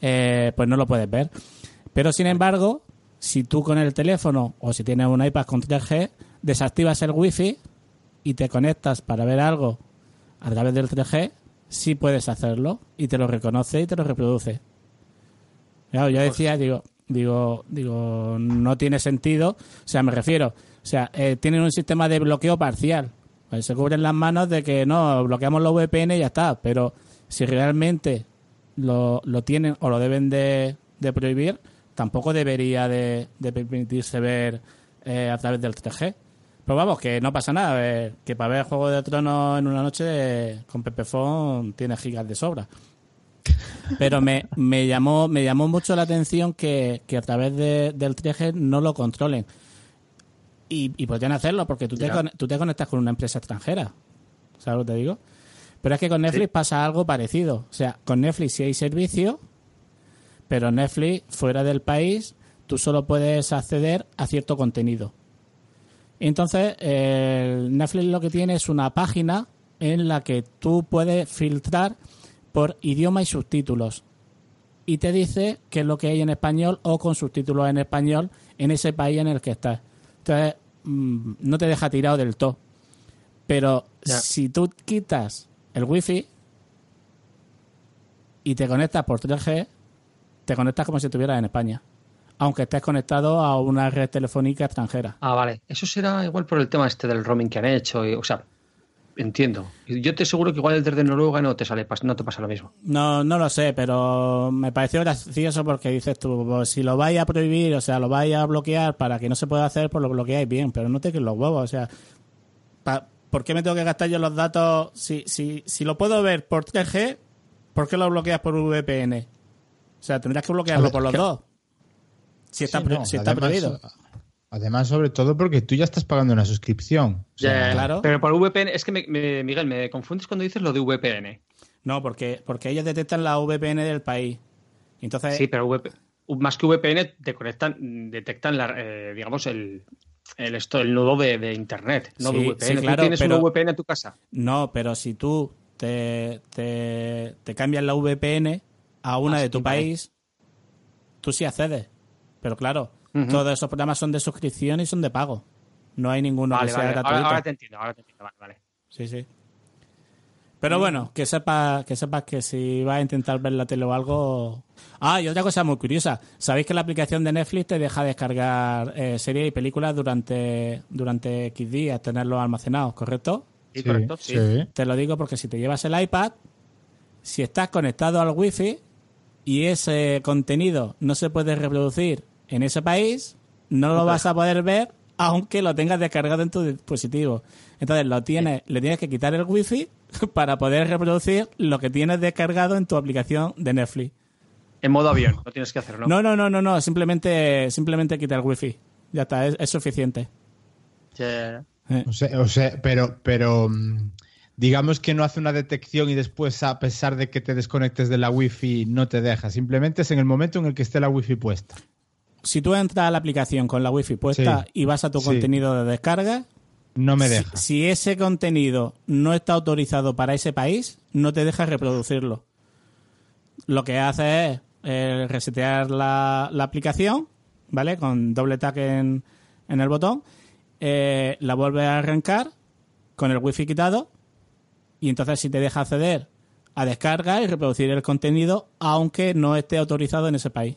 eh, pues no lo puedes ver. Pero sin embargo si tú con el teléfono o si tienes un iPad con 3G desactivas el wifi y te conectas para ver algo a través del 3G sí puedes hacerlo y te lo reconoce y te lo reproduce. Claro, yo decía digo Digo, digo, no tiene sentido. O sea, me refiero, o sea, eh, tienen un sistema de bloqueo parcial. Pues se cubren las manos de que no, bloqueamos los VPN y ya está. Pero si realmente lo, lo tienen o lo deben de, prohibir, tampoco debería de, permitirse ver eh, a través del 3G. Pero vamos, que no pasa nada. Eh, que para ver Juego de Tronos en una noche con Pepephone tiene gigas de sobra. Pero me, me, llamó, me llamó mucho la atención que, a través de, del 3G no lo controlen. Y, y podrían hacerlo porque tú te, con- tú te conectas con una empresa extranjera. ¿Sabes lo que te digo? Pero es que con Netflix pasa algo parecido. O sea, con Netflix sí hay servicio, pero Netflix fuera del país tú solo puedes acceder a cierto contenido. Entonces, eh, Netflix lo que tiene es una página en la que tú puedes filtrar por idioma y subtítulos. Y te dice qué es lo que hay en español o con subtítulos en español en ese país en el que estás. Entonces, mm, no te deja tirado del todo. Pero si tú quitas el wifi y te conectas por 3G, te conectas como si estuvieras en España. Aunque estés conectado a una red telefónica extranjera. Ah, vale. Eso será igual por el tema este del roaming que han hecho. y- o sea, entiendo. Yo te aseguro que igual desde Noruega no te sale, no te pasa lo mismo. No, no lo sé, pero me pareció gracioso porque dices tú, pues, si lo vais a prohibir, o sea, lo vais a bloquear para que no se pueda hacer, pues lo bloqueáis bien, pero no te que los huevos, o sea, pa- ¿por qué me tengo que gastar yo los datos? Si, si, si lo puedo ver por 3G, ¿por qué lo bloqueas por VPN? O sea, tendrás que bloquearlo ver, por los que- dos. Si está, Sí, no, si está además- prohibido. Además, sobre todo porque tú ya estás pagando una suscripción. O sea, Ya, claro. Pero por VPN, es que me- me- Miguel, me confundes cuando dices lo de VPN. No, porque, porque ellos detectan la VPN del país. Entonces, Sí, pero VP más que VPN te conectan, detectan la, eh, digamos el, el esto, el nodo de, de internet, no de Sí, VPN. sí, Tú claro, tienes pero- una VPN en tu casa. No, pero si tú te, te, te cambias la VPN a una Ah, de tu sí, país, tú sí accedes. Pero claro, Todos esos programas son de suscripción y son de pago. No hay ninguno Vale, que sea vale. Ahora, gratuito. ahora te entiendo, ahora te entiendo. Vale, vale. Sí, sí. Pero bueno, que sepas que sepas que si vas a intentar ver la tele o algo... Ah, y otra cosa muy curiosa. ¿Sabéis que la aplicación de Netflix te deja descargar eh, series y películas durante, durante X días, tenerlos almacenados, correcto? Sí, correcto. Sí. Te lo digo porque si te llevas el iPad, si estás conectado al Wi-Fi y ese contenido no se puede reproducir en ese país, no lo vas a poder ver aunque lo tengas descargado en tu dispositivo. Entonces lo tienes, le tienes que quitar el Wi-Fi para poder reproducir lo que tienes descargado en tu aplicación de Netflix. En modo avión, no tienes que hacerlo. No, no, no, no, no, simplemente, simplemente quita el Wi-Fi. Ya está, es, es suficiente. Ya. Eh. O sea, o sea, pero, pero mm, digamos que no hace una detección y después, a pesar de que te desconectes de la wifi, no te deja. Simplemente es en el momento en el que esté la wifi puesta. Si tú entras a la aplicación con la Wi-Fi puesta Sí. y vas a tu Sí. contenido de descarga, No me Si- deja. Si, ese contenido no está autorizado para ese país, no te deja reproducirlo. Lo que hace es eh, resetear la, la aplicación, ¿vale? Con doble tap en, en el botón, eh, la vuelve a arrancar con el wifi quitado y entonces sí te deja acceder a descargar y reproducir el contenido aunque no esté autorizado en ese país.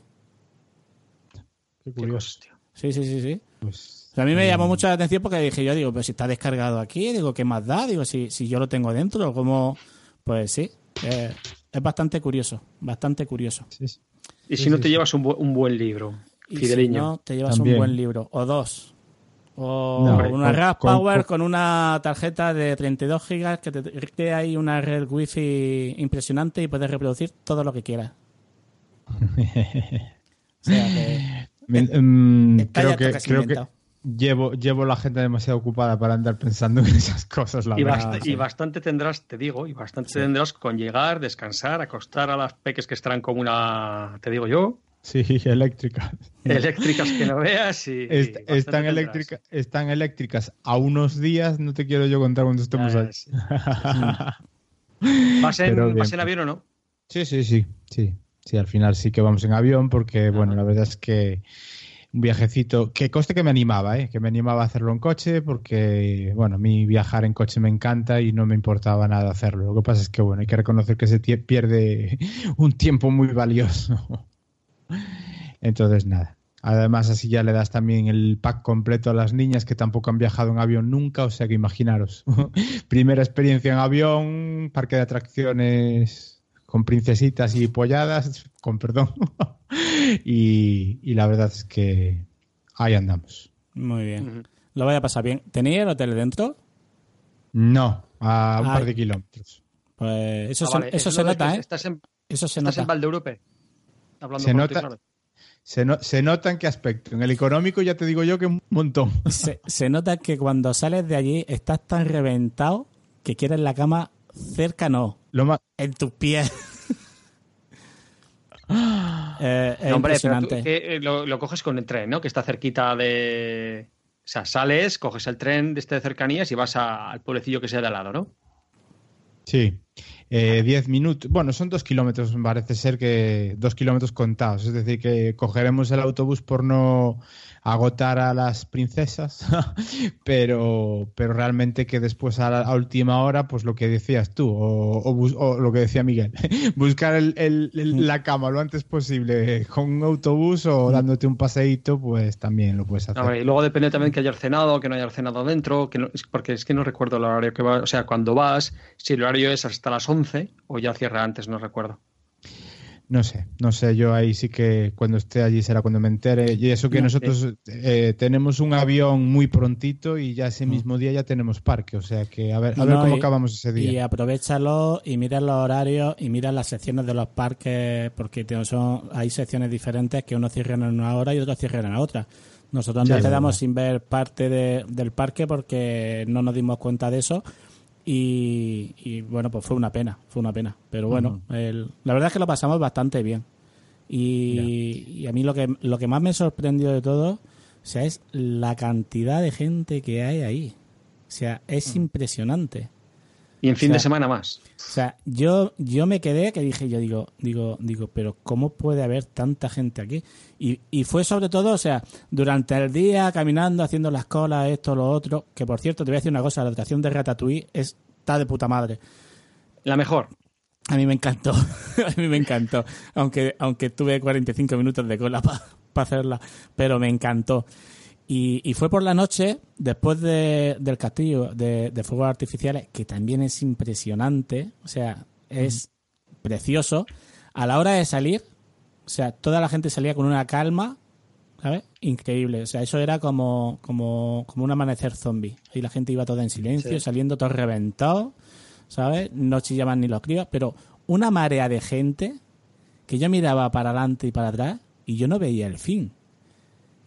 Qué Qué curioso. tío. Sí, sí, sí, sí. Pues, O sea, a mí me llamó mucho la atención porque dije yo, digo, pero si está descargado aquí, digo, ¿qué más da? Digo, si, si yo lo tengo dentro, como Pues sí, eh, es bastante curioso, bastante curioso. sí, sí. Y Sí, si no sí, te sí. llevas un, bu- un buen libro, Y fideliño. si no, te llevas También. un buen libro, o dos. O No, una con- RAS con- Power con- con, una tarjeta de 32 gigas que te que hay una red wifi impresionante y puedes reproducir todo lo que quieras. O sea que Mm, creo que, creo llevo, llevo la gente demasiado ocupada para andar pensando en esas cosas, la Y, verdad. bast- y bastante tendrás, te digo, y bastante tendrás con llegar, descansar, acostar a las peques que estarán como una, te digo yo, Sí, eléctricas. eléctricas que no veas y... Est- y bastante están, eléctrica- están eléctricas a unos días, no te quiero yo contar cuando estemos ahí. sí. ¿Vas, en. ¿Vas en avión o no? Sí, sí, sí, sí. Sí, al final sí que vamos en avión porque, bueno, la verdad es que un viajecito, que coste que me animaba, ¿eh? que me animaba a hacerlo en coche porque, bueno, a mí viajar en coche me encanta y no me importaba nada hacerlo. Lo que pasa es que, bueno, hay que reconocer que se pierde un tiempo muy valioso. Entonces, nada. Además, así ya le das también el pack completo a las niñas que tampoco han viajado en avión nunca, o sea que imaginaros. Primera experiencia en avión, parque de atracciones con princesitas y polladas, con perdón. y, y la verdad es que ahí andamos. Muy bien. Lo voy a pasar bien. ¿Tenía el hotel dentro? No, a un Ay. par de kilómetros. Pues eso Ah, se, vale, eso es se lo de nota, que ¿eh? Estás en, Eso se estás nota. en. Hablando Se por nota- ti, claro. Se, no, se nota en qué aspecto. En el económico ya te digo yo que un montón. Se, se nota que cuando sales de allí estás tan reventado que quieres la cama cerca, no, Lo más, en tus pies. Eh, es No, hombre, pero tú, impresionante. que, eh, lo, lo coges con el tren, ¿no? Que está cerquita de. O sea, sales, coges el tren de este de cercanías y vas a- al pueblecillo que sea de al lado, ¿no? Sí. Eh, 10 minutos. Bueno, son dos kilómetros, parece ser que dos kilómetros contados. Es decir, que cogeremos el autobús por no agotar a las princesas, pero, pero realmente que después a, la, a última hora, pues lo que decías tú, o, o bus- o lo que decía Miguel, buscar el- el- el- la cama lo antes posible con un autobús o dándote un paseíto, pues también lo puedes hacer. Ver, y luego depende también que hayas cenado, que no hayas cenado dentro, que no- porque es que no recuerdo el horario que va, o sea, cuando vas, si el horario es hasta las 11 o ya cierra antes, no recuerdo. No sé, no sé, yo ahí sí que cuando esté allí será cuando me entere. Y eso que No, nosotros eh, tenemos un avión muy prontito y ya ese Mm. mismo día ya tenemos parque. O sea que a ver, a ver No, cómo y- acabamos ese Y día. aprovechalo y mira los horarios y mira las secciones de los parques, porque son, hay secciones diferentes que unos cierran en una hora y otros cierran en otra. Nosotros nos quedamos sin ver parte de- del parque porque no nos dimos cuenta de eso. Y, y, bueno, pues fue una pena, fue una pena. Pero bueno, el- la verdad es que lo pasamos bastante bien. Y, y a mí lo que, lo que más me sorprendió de todo, o sea, es la cantidad de gente que hay ahí. O sea, es impresionante. Y en fin O sea, de semana más. O sea, yo, yo me quedé que dije, yo digo, digo, digo, pero ¿cómo puede haber tanta gente aquí? Y, y fue sobre todo, o sea, durante el día, caminando, haciendo las colas, esto, lo otro, que por cierto, te voy a decir una cosa, la atracción de Ratatouille está de puta madre. La mejor. A mí me encantó, a mí me encantó, aunque, aunque tuve 45 minutos de cola para hacerla, pero me encantó. Y, y fue por la noche, después de- del castillo de, de fuegos artificiales, que también es impresionante, o sea, es precioso. A la hora de salir, o sea, toda la gente salía con una calma, ¿sabes? Increíble. O sea, eso era como, como, como un amanecer zombie. Ahí la gente iba toda en silencio, Sí. saliendo todo reventado, ¿sabes? No chillaban ni los críos, pero una marea de gente que yo miraba para adelante y para atrás y yo no veía el fin.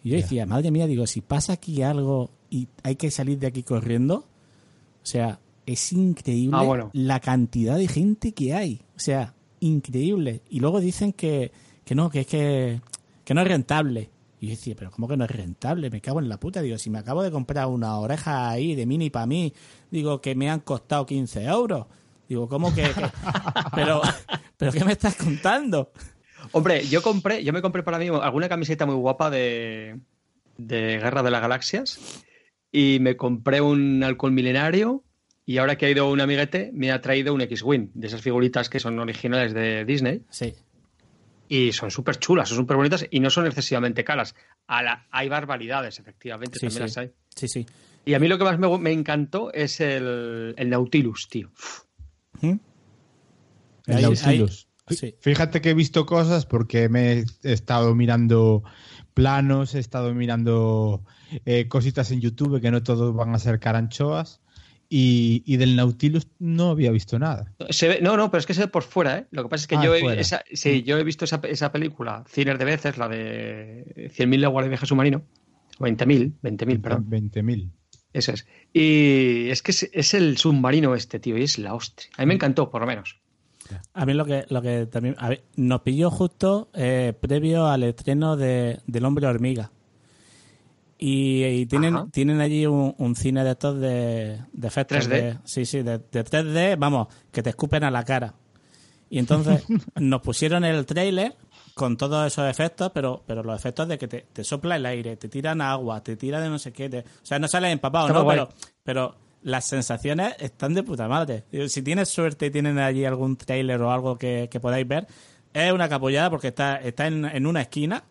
Y yo decía, madre mía, digo, si pasa aquí algo y hay que salir de aquí corriendo, o sea, es increíble Ah, bueno. la cantidad de gente que hay. O sea, increíble. Y luego dicen que, que no, que es que, que no es rentable. Y yo decía, pero ¿cómo que no es rentable? Me cago en la puta. Digo, si me acabo de comprar una oreja ahí de mini para mí, digo que me han costado 15 euros. Digo, ¿cómo que? que- pero, pero ¿qué me estás contando? Hombre, yo compré, yo me compré para mí alguna camiseta muy guapa de, de Guerra de las Galaxias y me compré un alcohol milenario y ahora que ha ido un amiguete me ha traído un X-Wing, de esas figuritas que son originales de Disney Sí. y son súper chulas, son súper bonitas y no son excesivamente caras. A la- hay barbaridades, efectivamente, Sí, también sí. las hay. Sí, sí. Y a mí lo que más me, me encantó es el, el Nautilus, tío. ¿Mm? El Nautilus. Sí. Fíjate que he visto cosas porque me he estado mirando planos, he estado mirando eh, cositas en YouTube que no todos van a ser caranchoas. Y, y del Nautilus no había visto nada. Se ve- no, no, pero es que se ve por fuera, ¿eh? Lo que pasa es que Ah, yo, he, fuera. esa- sí, yo he visto esa, esa película cientos de veces, la de 100.000 leguas de viaje submarino, o 20.000, 20.000, perdón, 20.000. eso es. Y es que es, es el submarino este, tío, y es la hostia. A mí me encantó, por lo menos. A mí lo que, lo que también a ver, nos pilló justo eh, previo al estreno de, del Hombre Hormiga. Y, y tienen, Ajá. tienen allí un, un cine de estos de, de efectos 3D. de- sí, sí, de, de 3D, vamos, que te escupen a la cara. Y entonces nos pusieron el tráiler con todos esos efectos, pero, pero los efectos de que te, te sopla el aire, te tiran agua, te tira de no sé qué. te- o sea, no sales empapado, Está ¿no? guay. Pero, pero las sensaciones están de puta madre. Si tienes suerte y tienen allí algún tráiler o algo que, que podáis ver, es una capullada porque está, está en, en una esquina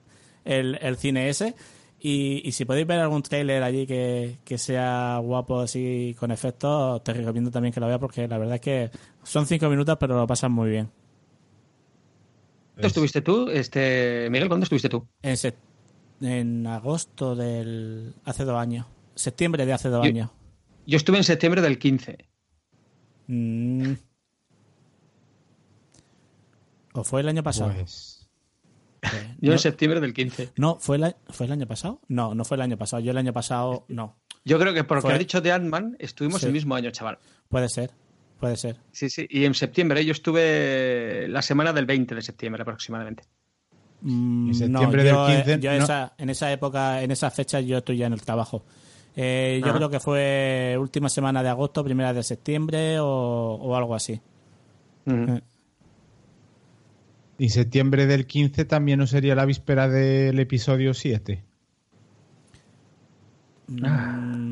el, el cine ese. Y, y si podéis ver algún tráiler allí que, que sea guapo así con efectos, te recomiendo también que lo veas porque la verdad es que son cinco minutos pero lo pasan muy bien. ¿Cuándo estuviste tú, este Miguel? ¿Cuándo estuviste tú? En, en agosto del... hace dos años. Septiembre de hace dos Yo- años. Yo estuve en septiembre del 15. Mm. ¿O fue el año pasado? Pues, yo en septiembre del 15. No, ¿fue el, ¿fue el año pasado? No, no fue el año pasado. Yo el año pasado, no. Yo creo que por lo que ha dicho de Ant-Man, estuvimos el mismo año, chaval. Puede ser, puede ser. Sí, sí. Y en septiembre, yo estuve la semana del 20 de septiembre aproximadamente. Mm, en septiembre del 15. en esa época, en esas fechas, yo estoy ya en el trabajo. Eh, yo creo que fue última semana de agosto, primera de septiembre o, algo así. Eh. ¿Y septiembre del 15 también no sería la víspera del episodio 7? Mm,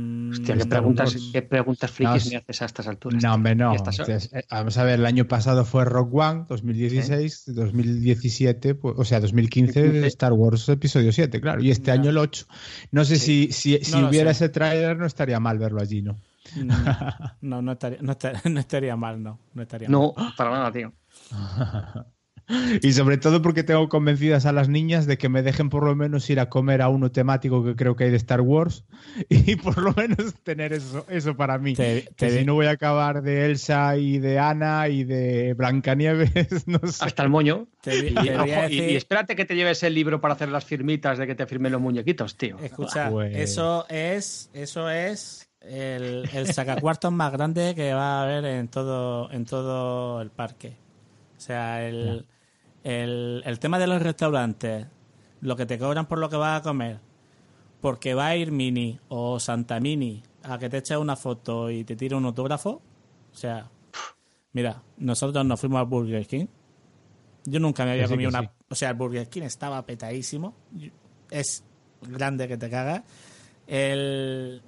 hostia, ¿qué preguntas, ¿qué preguntas frikis me haces a estas alturas? No, hombre, no. Eh, vamos a ver, el año pasado fue Rock One, 2016, 2017, pues, o sea, 2015, Star Wars Episodio 7, claro. Y este año el 8. No sé si, si, hubiera ese tráiler, no estaría mal verlo allí, ¿no? Mm, no, no estaría, no estaría, mal, no. No, estaría no para nada, tío. Y sobre todo porque tengo convencidas a las niñas de que me dejen por lo menos ir a comer a uno temático que creo que hay de Star Wars y por lo menos tener eso, eso para mí. que si no voy a acabar de Elsa y de Ana y de Blancanieves, no sé. Hasta el moño. y, espérate que te lleves el libro para hacer las firmitas de que te firmen los muñequitos, tío. Escucha, pues eso es, eso es el, el sacacuartos más grande que va a haber en todo, en todo el parque. O sea, el, el, tema de los restaurantes, lo que te cobran por lo que vas a comer, porque va a ir Mini o Santa Mini a que te eche una foto y te tire un autógrafo, o sea, mira, nosotros nos fuimos al Burger King. Yo nunca me había comido una... O sea, el Burger King estaba petadísimo. Es grande que te cagas. El...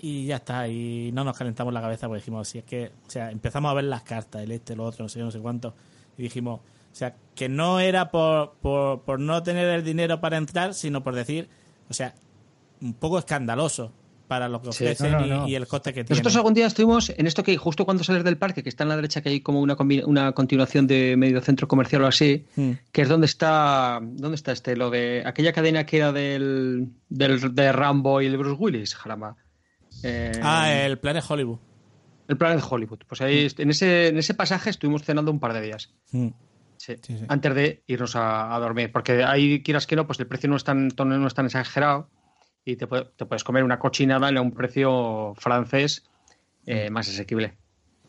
Y ya está, y no nos calentamos la cabeza porque dijimos, si es que, o sea, empezamos a ver las cartas, el este, el otro, no sé, no sé cuánto, y dijimos, sea, que no era por, por, no tener el dinero para entrar, sino por decir, o sea, un poco escandaloso para lo que ofrecen Y, el coste que tiene. Nosotros algún día estuvimos en esto que justo cuando sales del parque, que está en la derecha, que hay como una, una continuación de medio centro comercial o así, hmm. que es donde está, ¿dónde está este? Lo de aquella cadena que era del, del de Rambo y el Bruce Willis, jarama. Eh, ah, el Planet Hollywood. El Planet Hollywood. Pues ahí, hmm. en, ese, en ese pasaje estuvimos cenando un par de días. Hmm. Sí, antes de irnos a, dormir. Porque ahí, quieras que no, pues el precio no es tan, no es tan exagerado. Y te, te puedes comer una cochinada a un precio francés eh, más asequible.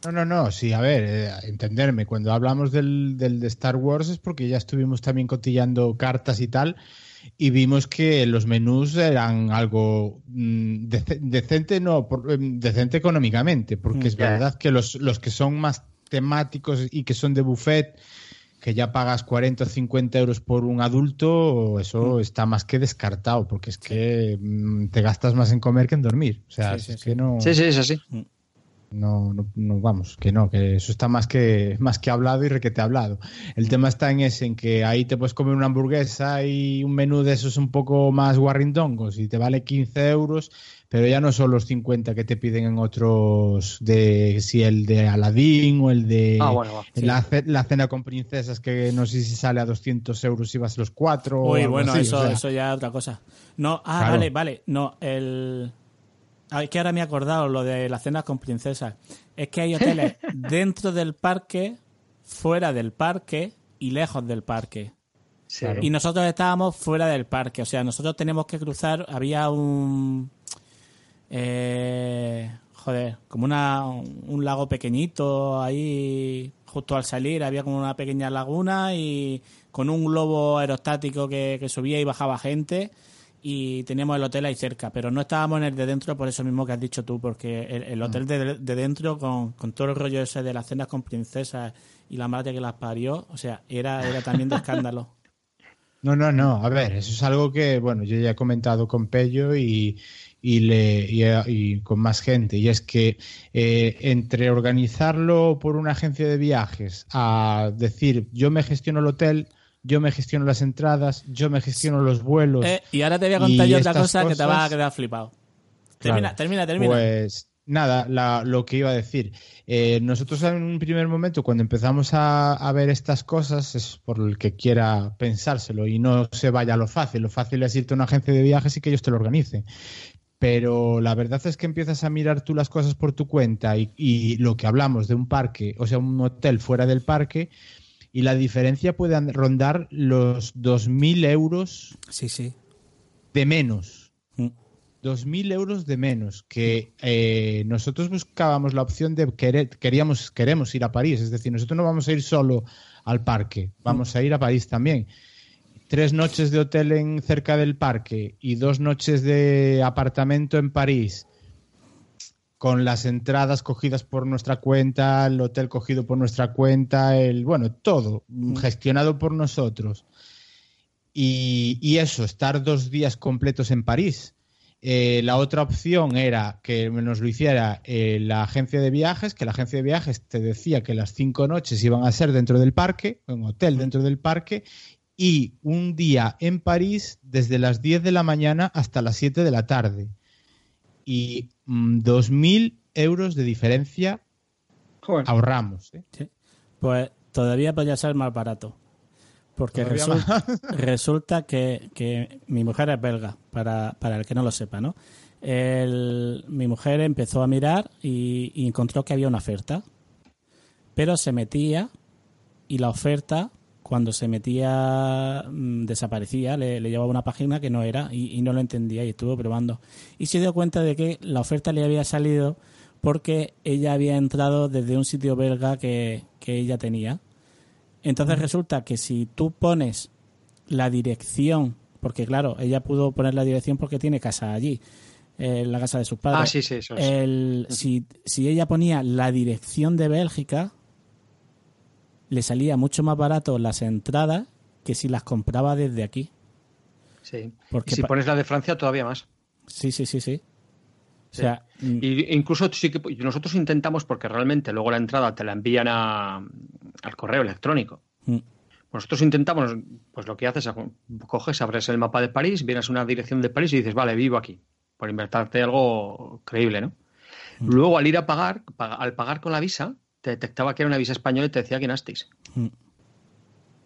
No, no, no, sí, a ver, eh, entenderme, cuando hablamos del, del, de Star Wars es porque ya estuvimos también cotillando cartas y tal y vimos que los menús eran algo mm, decente, no, em, decente económicamente, porque es verdad que los, los que son más temáticos y que son de buffet que ya pagas 40 o 50 euros por un adulto, eso mm. está más que descartado, porque es que mm, te gastas más en comer que en dormir. O sea, es que no. Sí, sí, es así. Mm. No, no, vamos, que no, que eso está más que, más que hablado y requete hablado. El tema está en ese, en que ahí te puedes comer una hamburguesa y un menú de esos un poco más guarrindongos y te vale 15 euros pero ya no son los 50 que te piden en otros de si el de Aladdin o el de ah, la, cena con princesas que no sé si sale a 200 euros si vas los cuatro Uy, bueno, eso, eso ya es otra cosa. No, ah, vale, vale, no, el... Es que ahora me he acordado lo de la cena con princesas. Es que hay hoteles dentro del parque, fuera del parque y lejos del parque. Y nosotros estábamos fuera del parque, o sea, nosotros tenemos que cruzar, había un eh, joder, como una, un lago pequeñito ahí justo al salir había como una pequeña laguna y con un globo aerostático que, subía y bajaba gente y teníamos el hotel ahí cerca, pero no estábamos en el de dentro por eso mismo que has dicho tú, porque el, hotel de, dentro con, todo el rollo ese de las cenas con princesas y la madre que las parió, o sea, era, era también de escándalo. No, no, no, a ver, eso es algo que, bueno, yo ya he comentado con Pello y, y, le, y, con más gente. Y es que eh, entre organizarlo por una agencia de viajes a decir yo me gestiono el hotel, yo me gestiono las entradas, yo me gestiono los vuelos. Eh, y ahora te voy a contar yo otra cosa que te va a quedar flipado. Termina, termina, termina. Pues nada, lo que iba a decir. Eh, nosotros en un primer momento, cuando empezamos a, a, ver estas cosas, es por el que quiera pensárselo y no se vaya a lo fácil. Lo fácil es irte a una agencia de viajes y que ellos te lo organicen pero la verdad es que empiezas a mirar tú las cosas por tu cuenta y, lo que hablamos de un parque, o sea, un hotel fuera del parque, y la diferencia puede rondar los 2.000 euros sí, sí. de menos. 2.000 mm. euros de menos, que eh, nosotros buscábamos la opción de querer, queríamos, queremos ir a París, es decir, nosotros no vamos a ir solo al parque, vamos a ir a París también. Tres noches de hotel en cerca del parque y dos noches de apartamento en París con las entradas cogidas por nuestra cuenta, el hotel cogido por nuestra cuenta, el bueno, todo mm. gestionado por nosotros. Y, eso, estar dos días completos en París. Eh, la otra opción era que nos lo hiciera eh, la agencia de viajes, que la agencia de viajes te decía que las cinco noches iban a ser dentro del parque, en hotel dentro del parque, y un día en París desde las 10 de la mañana hasta las 7 de la tarde y 2.000 mm, euros de diferencia ahorramos. ¿eh? Pues todavía podría ser más barato. Porque resulta, resulta que, mi mujer es belga, para, para el que no lo sepa, ¿no? mi mujer empezó a mirar y, y, encontró que había una oferta. Pero se metía y la oferta cuando se metía mm, desaparecía, le, llevaba una página que no era y, no lo entendía y estuvo probando. Y se dio cuenta de que la oferta le había salido porque ella había entrado desde un sitio belga que, ella tenía. Entonces resulta que si tú pones la dirección, porque claro, ella pudo poner la dirección porque tiene casa allí, en la casa de sus padres. Ah, sí, sí, eso si, si ella ponía la dirección de Bélgica, le salía mucho más barato las entradas que si las compraba desde aquí. Sí. Porque si pones la de Francia, todavía más. Sí, sí, sí, sí. O sea, mm. y incluso sí que nosotros intentamos, porque realmente luego la entrada te la envían a, al correo electrónico. Mm. Nosotros intentamos, pues lo que haces, coges, abres el mapa de París, vienes a una dirección de París y dices, vale, vivo aquí, por invertirte algo creíble, ¿no? Mm. Luego al ir a pagar, al pagar con la visa, te detectaba que era una visa española y te decía que nastis. Mm.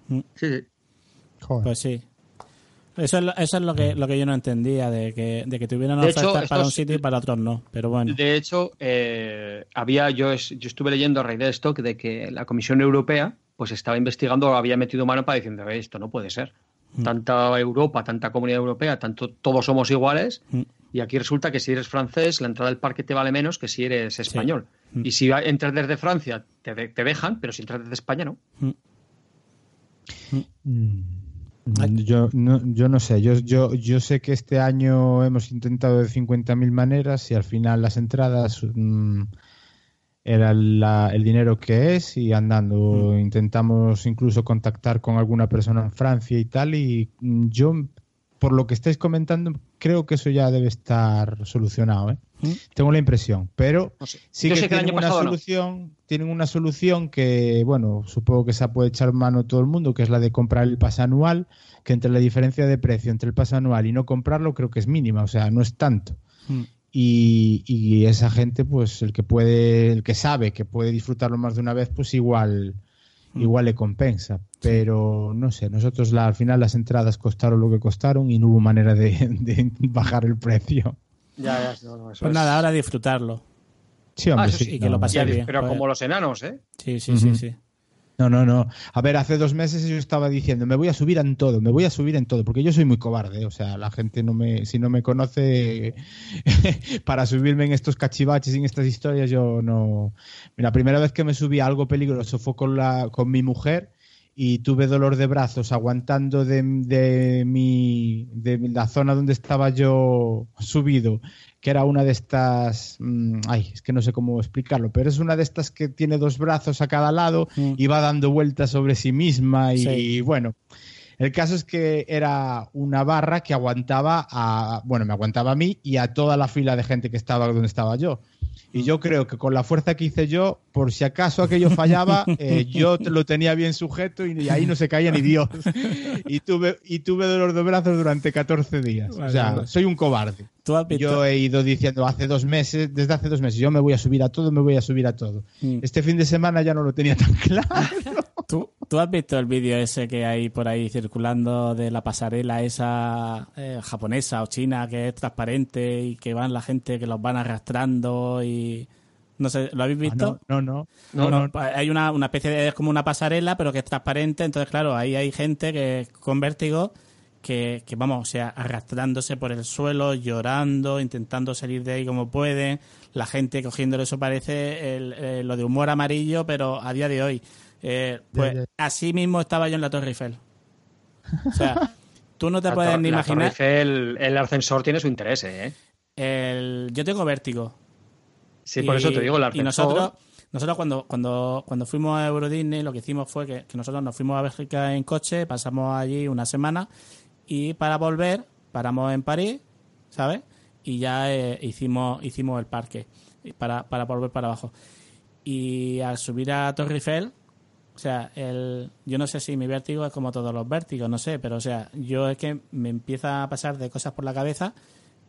Mm. Sí, sí. Pues sí. Eso es, lo, eso es lo, que, lo que yo no entendía, de que, de que tuvieran ofertas para un sitio y para otros no. Pero bueno. De hecho, eh, había yo, yo estuve leyendo a raíz de esto de que la Comisión Europea pues estaba investigando, había metido mano para diciendo esto no puede ser. Mm. Tanta Europa, tanta comunidad europea, tanto todos somos iguales. Y aquí resulta que si eres francés, la entrada del parque te vale menos que si eres español. Y si entras desde Francia, te, dejan, pero si entras desde España, no. Mm. Yo no, yo no sé, yo, yo, yo sé que este año hemos intentado de 50.000 maneras y al final las entradas mm, era el dinero que es y andando intentamos incluso contactar con alguna persona en Francia y tal y yo por lo que estáis comentando, creo que eso ya debe estar solucionado. ¿eh? ¿Mm? Tengo la impresión. Pero sí que, tienen una solución, tienen una solución que, bueno, supongo que se puede echar mano todo el mundo, que es la de comprar el pase anual, que entre la diferencia de precio entre el pase anual y no comprarlo creo que es mínima, o sea, no es tanto. ¿Mm? Y, y, esa gente, pues el que puede, el que sabe que puede disfrutarlo más de una vez, pues igual Mm. igual le compensa. Pero no sé, nosotros la, al final las entradas costaron lo que costaron y no hubo manera de, bajar el precio. Ya, ya, pues nada, ahora disfrutarlo. Sí, hombre, ah, Y que lo pase bien. Pero como los enanos, ¿eh? Sí, sí, sí, sí. No, no, no. A ver, hace dos meses yo estaba diciendo, me voy a subir en todo, me voy a subir en todo, porque yo soy muy cobarde. O sea, la gente no me, si no me conoce, para subirme en estos cachivaches en estas historias, yo no. La primera vez que me subí a algo peligroso fue con, la, con mi mujer y tuve dolor de brazos aguantando de, de, mi, de la zona donde estaba yo subido que era una de estas, mm, ay, es que no sé cómo explicarlo, pero es una de estas que tiene dos brazos a cada lado mm. y va dando vueltas sobre sí misma y, bueno, el caso es que era una barra que aguantaba a, bueno, me aguantaba a mí y a toda la fila de gente que estaba donde estaba yo. Y yo creo que con la fuerza que hice yo, por si acaso aquello fallaba, eh, yo lo tenía bien sujeto y, ahí no se caía ni Dios. Y tuve, y tuve dolor de brazos durante 14 días. o sea, soy un cobarde. Yo he ido diciendo hace dos meses, desde hace dos meses, yo me voy a subir a todo, me voy a subir a todo. Mm. Este fin de semana ya no lo tenía tan claro. ¿Tú, ¿Tú has visto el vídeo ese que hay por ahí circulando de la pasarela esa eh, japonesa o china que es transparente y que van la gente que los van arrastrando y No sé, ¿lo habéis Ah, visto? no, no, No, no. no, hay una, una especie de, es como una pasarela, pero que es transparente, entonces claro, ahí hay gente que con vértigo que, que, vamos, o sea, arrastrándose por el suelo, llorando, intentando salir de ahí como pueden, la gente cogiéndolo, eso parece el- eh, lo de humor amarillo, pero a día de hoy. Eh, pues Ya, ya. así mismo estaba yo en la Torre Eiffel. O sea, tú no te La puedes ni la Torre imaginar. Eiffel, el ascensor tiene su interés, ¿eh? El, yo tengo vértigo. Sí, por Y- eso te digo, el Y ascensor. nosotros, nosotros cuando, cuando, cuando fuimos a Euro Disney, lo que hicimos fue que, que nosotros nos fuimos a Bélgica en coche, pasamos allí una semana y para volver paramos en París, ¿sabes? Y ya eh, hicimos, hicimos el parque para, para volver para abajo. Y al subir a Torre Eiffel, o sea, el, yo no sé si mi vértigo es como todos los vértigos, no sé, pero o sea, yo es que me empieza a pasar de cosas por la cabeza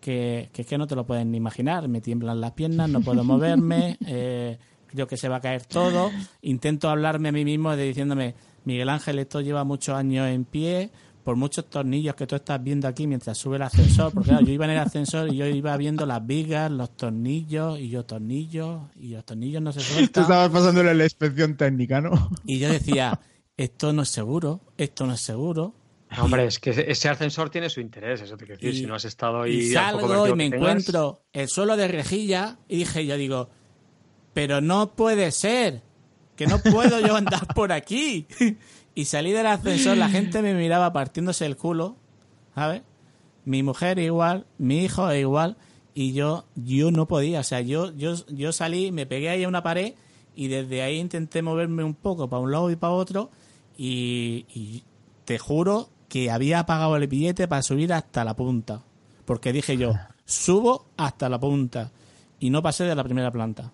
que, que es que no te lo pueden ni imaginar. Me tiemblan las piernas, no puedo moverme, eh, creo que se va a caer todo. Intento hablarme a mí mismo de diciéndome, Miguel Ángel, esto lleva muchos años en pie, por muchos tornillos que tú estás viendo aquí mientras sube el ascensor, porque claro, yo iba en el ascensor y yo iba viendo las vigas, los tornillos, y yo tornillos, y los tornillos no se Tú sueltan. estabas pasándole la inspección técnica, ¿no? Y yo decía, esto no es seguro, esto no es seguro. No, Hombre, es que ese ascensor tiene su interés, eso te quiero decir. Y- si no has estado ahí. Y salgo y me tengas- encuentro el suelo de rejilla y dije, yo digo, pero no puede ser, que no puedo yo andar por aquí. Y salí del ascensor, la gente me miraba partiéndose el culo, ¿sabes? Mi mujer igual, mi hijo igual, y yo, yo no podía, o sea, yo, yo, yo salí, me pegué ahí a una pared y desde ahí intenté moverme un poco para un lado y para otro y, y te juro que había pagado el billete para subir hasta la punta. Porque dije yo, subo hasta la punta. Y no pasé de la primera planta.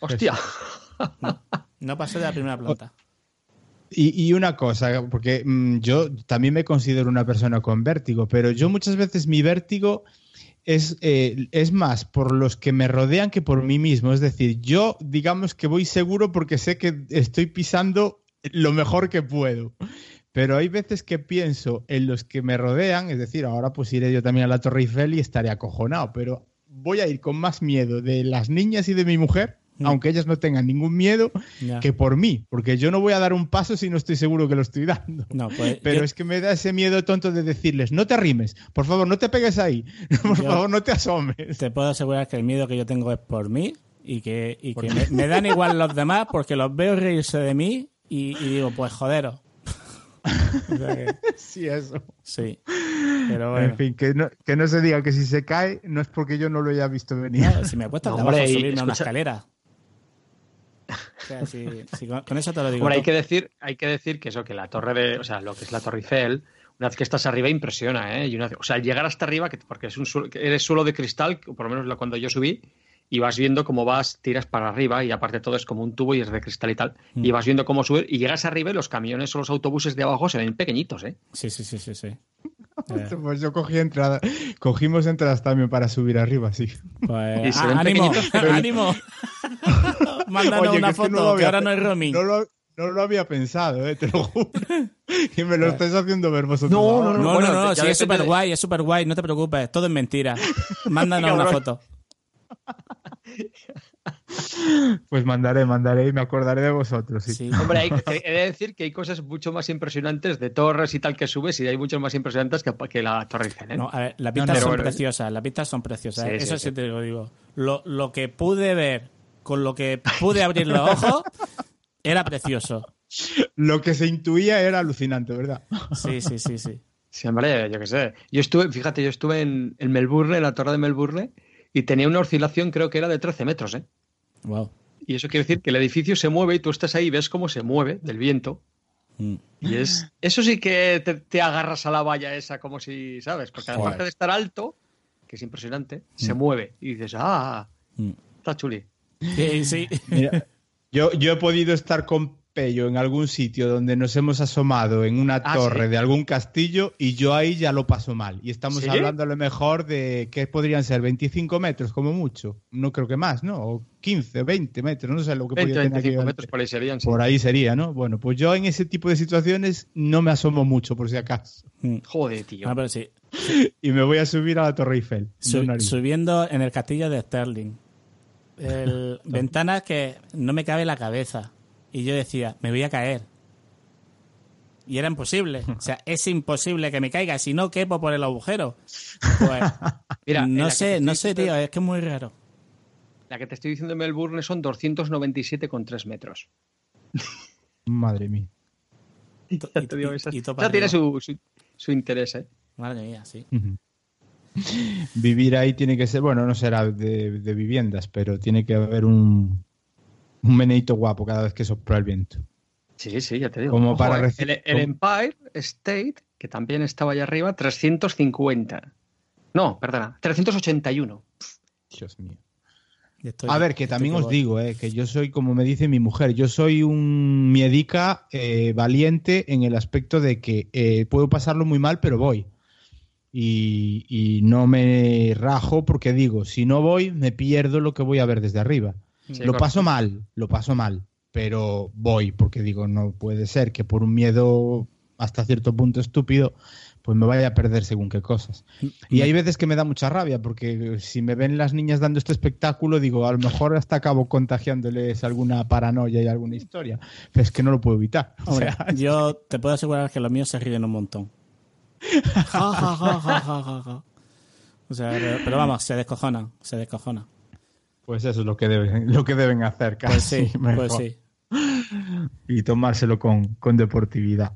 Hostia. No pasé de la primera planta. Y, una cosa, porque mm, yo también me considero una persona con vértigo, pero yo muchas veces mi vértigo es, eh, es más por los que me rodean que por mí mismo. Es decir, yo digamos que voy seguro porque sé que estoy pisando lo mejor que puedo. Pero hay veces que pienso en los que me rodean, es decir, ahora pues iré yo también a la Torre Eiffel y estaré acojonado, pero voy a ir con más miedo de las niñas y de mi mujer, Mm. aunque ellas no tengan ningún miedo, Ya. que por mí, porque yo no voy a dar un paso si no estoy seguro que lo estoy dando. No, pues Pero yo- es que me da ese miedo tonto de decirles, no te arrimes, por favor, no te pegues ahí, por Yo- favor, no te asomes. te puedo asegurar que el miedo que yo tengo es por mí y que, y que me, me dan igual los demás porque los veo reírse de mí y, y digo, pues joderos. O sea que, Sí, eso. sí. Pero bueno. En fin, que no, que no se diga que si se cae no es porque yo no lo haya visto venir. No, si me cuesta No, trabajo hombre, y subirme a una escalera. O sea, si, si con, con eso te lo digo. Hombre, hay que decir, hay que decir que eso, que la torre de, o sea, lo que es la Torre Eiffel, una vez que estás arriba impresiona, ¿eh? Y una, o sea, al llegar hasta arriba, que, porque es un suelo, eres suelo de cristal, por lo menos cuando yo subí, y vas viendo cómo vas, tiras para arriba, y aparte todo es como un tubo y es de cristal y tal, Mm. y vas viendo cómo subir, y llegas arriba y los camiones o los autobuses de abajo se ven pequeñitos, ¿eh? Sí, sí, sí, sí. sí. Eh, Pues yo cogí entrada, cogimos entradas también para subir arriba, sí. pues, Y se ah, ven ánimo, pequeñitos. ánimo. Mándanos Oye, una que es que foto, no lo que había- ahora no hay roaming. No lo, no lo había pensado, eh, te lo juro. Y me lo estáis haciendo ver vosotros. No, no, No, no, Bueno, no, sí, es súper guay, es súper guay, no te preocupes, todo es mentira. Mándanos una foto. Pues mandaré, mandaré y me acordaré de vosotros, sí. Sí. Hombre, hay, he de decir que hay cosas mucho más impresionantes de torres y tal que subes, y hay muchos más impresionantes que, que la Torre Eiffel, ¿eh? No, a ver, las No, pistas no, son bueno, preciosas, las pistas son preciosas, Sí, ¿eh? sí, eso sí, sí. te lo digo. Lo, lo que pude ver con lo que pude abrir los ojos era precioso. Lo que se intuía era alucinante, ¿verdad? Sí, sí, sí, sí. Sí, hombre, yo qué sé. Yo estuve, fíjate, yo estuve en, en Melbourne, en la torre de Melbourne, y tenía una oscilación, creo que era de 13 metros, ¿eh? Wow. Y eso quiere decir que el edificio se mueve y tú estás ahí y ves cómo se mueve del viento. Mm. Y es. Eso sí que te, te agarras a la valla esa, como si, ¿sabes? Porque aparte de estar alto, que es impresionante, se mueve. Y dices, ah, Mm. está chuli. Sí, sí. Mira, yo, yo he podido estar con Pello en algún sitio donde nos hemos asomado en una Ah, torre ¿sí? de algún castillo y yo ahí ya lo paso mal. Y estamos ¿Sí? hablando a lo mejor de que podrían ser 25 metros como mucho. No creo que más, ¿no? O 15, 20 metros, no sé lo que 20, podría tener 25 aquello. metros por ahí serían. sí. Por ahí sería, ¿no? Bueno, pues yo en ese tipo de situaciones no me asomo mucho, por si acaso. Mm. Joder, tío. Ah, pero sí. Y me voy a subir a la Torre Eiffel. Subiendo en el castillo de Sterling. El, ventanas que no me cabe la cabeza. Y yo decía, me voy a caer. Y era imposible. O sea, es imposible que me caiga si no quepo por el agujero. Pues, Mira, no que sé, no sé, tío, es que es muy raro. La que te estoy diciendo de Melbourne son 297,3 metros. Madre mía. To- Ya te digo, y- esa, y para tiene su, su, su interés, ¿eh? Madre mía, sí. Ujú. Vivir ahí tiene que ser, bueno, no será de, de viviendas, pero tiene que haber un, un meneito guapo cada vez que sopla el viento. Sí, sí, ya te digo. Como para eh, el, el Empire State, que también estaba allá arriba, 350. No, perdona, 381. Dios mío. Estoy- A ver, que también os digo, eh, que yo soy, como me dice mi mujer, yo soy un miedica eh, valiente en el aspecto de que eh, puedo pasarlo muy mal, pero voy. Y, y no me rajo porque digo, si no voy, me pierdo lo que voy a ver desde arriba. Sí, lo correcto. paso mal, lo paso mal, pero voy porque digo, no puede ser que por un miedo hasta cierto punto estúpido, pues me vaya a perder según qué cosas. Y hay veces que me da mucha rabia porque si me ven las niñas dando este espectáculo, digo, a lo mejor hasta acabo contagiándoles alguna paranoia y alguna historia, pero es que no lo puedo evitar. O Hombre, sea, yo te puedo asegurar que los míos se ríen un montón. Ja, ja, ja, ja, ja, ja, ja. O sea, pero, pero vamos, se descojonan, se descojonan. pues eso es lo que deben, lo que deben hacer, Pues casi sí, mejor. pues sí. Y tomárselo con, con deportividad.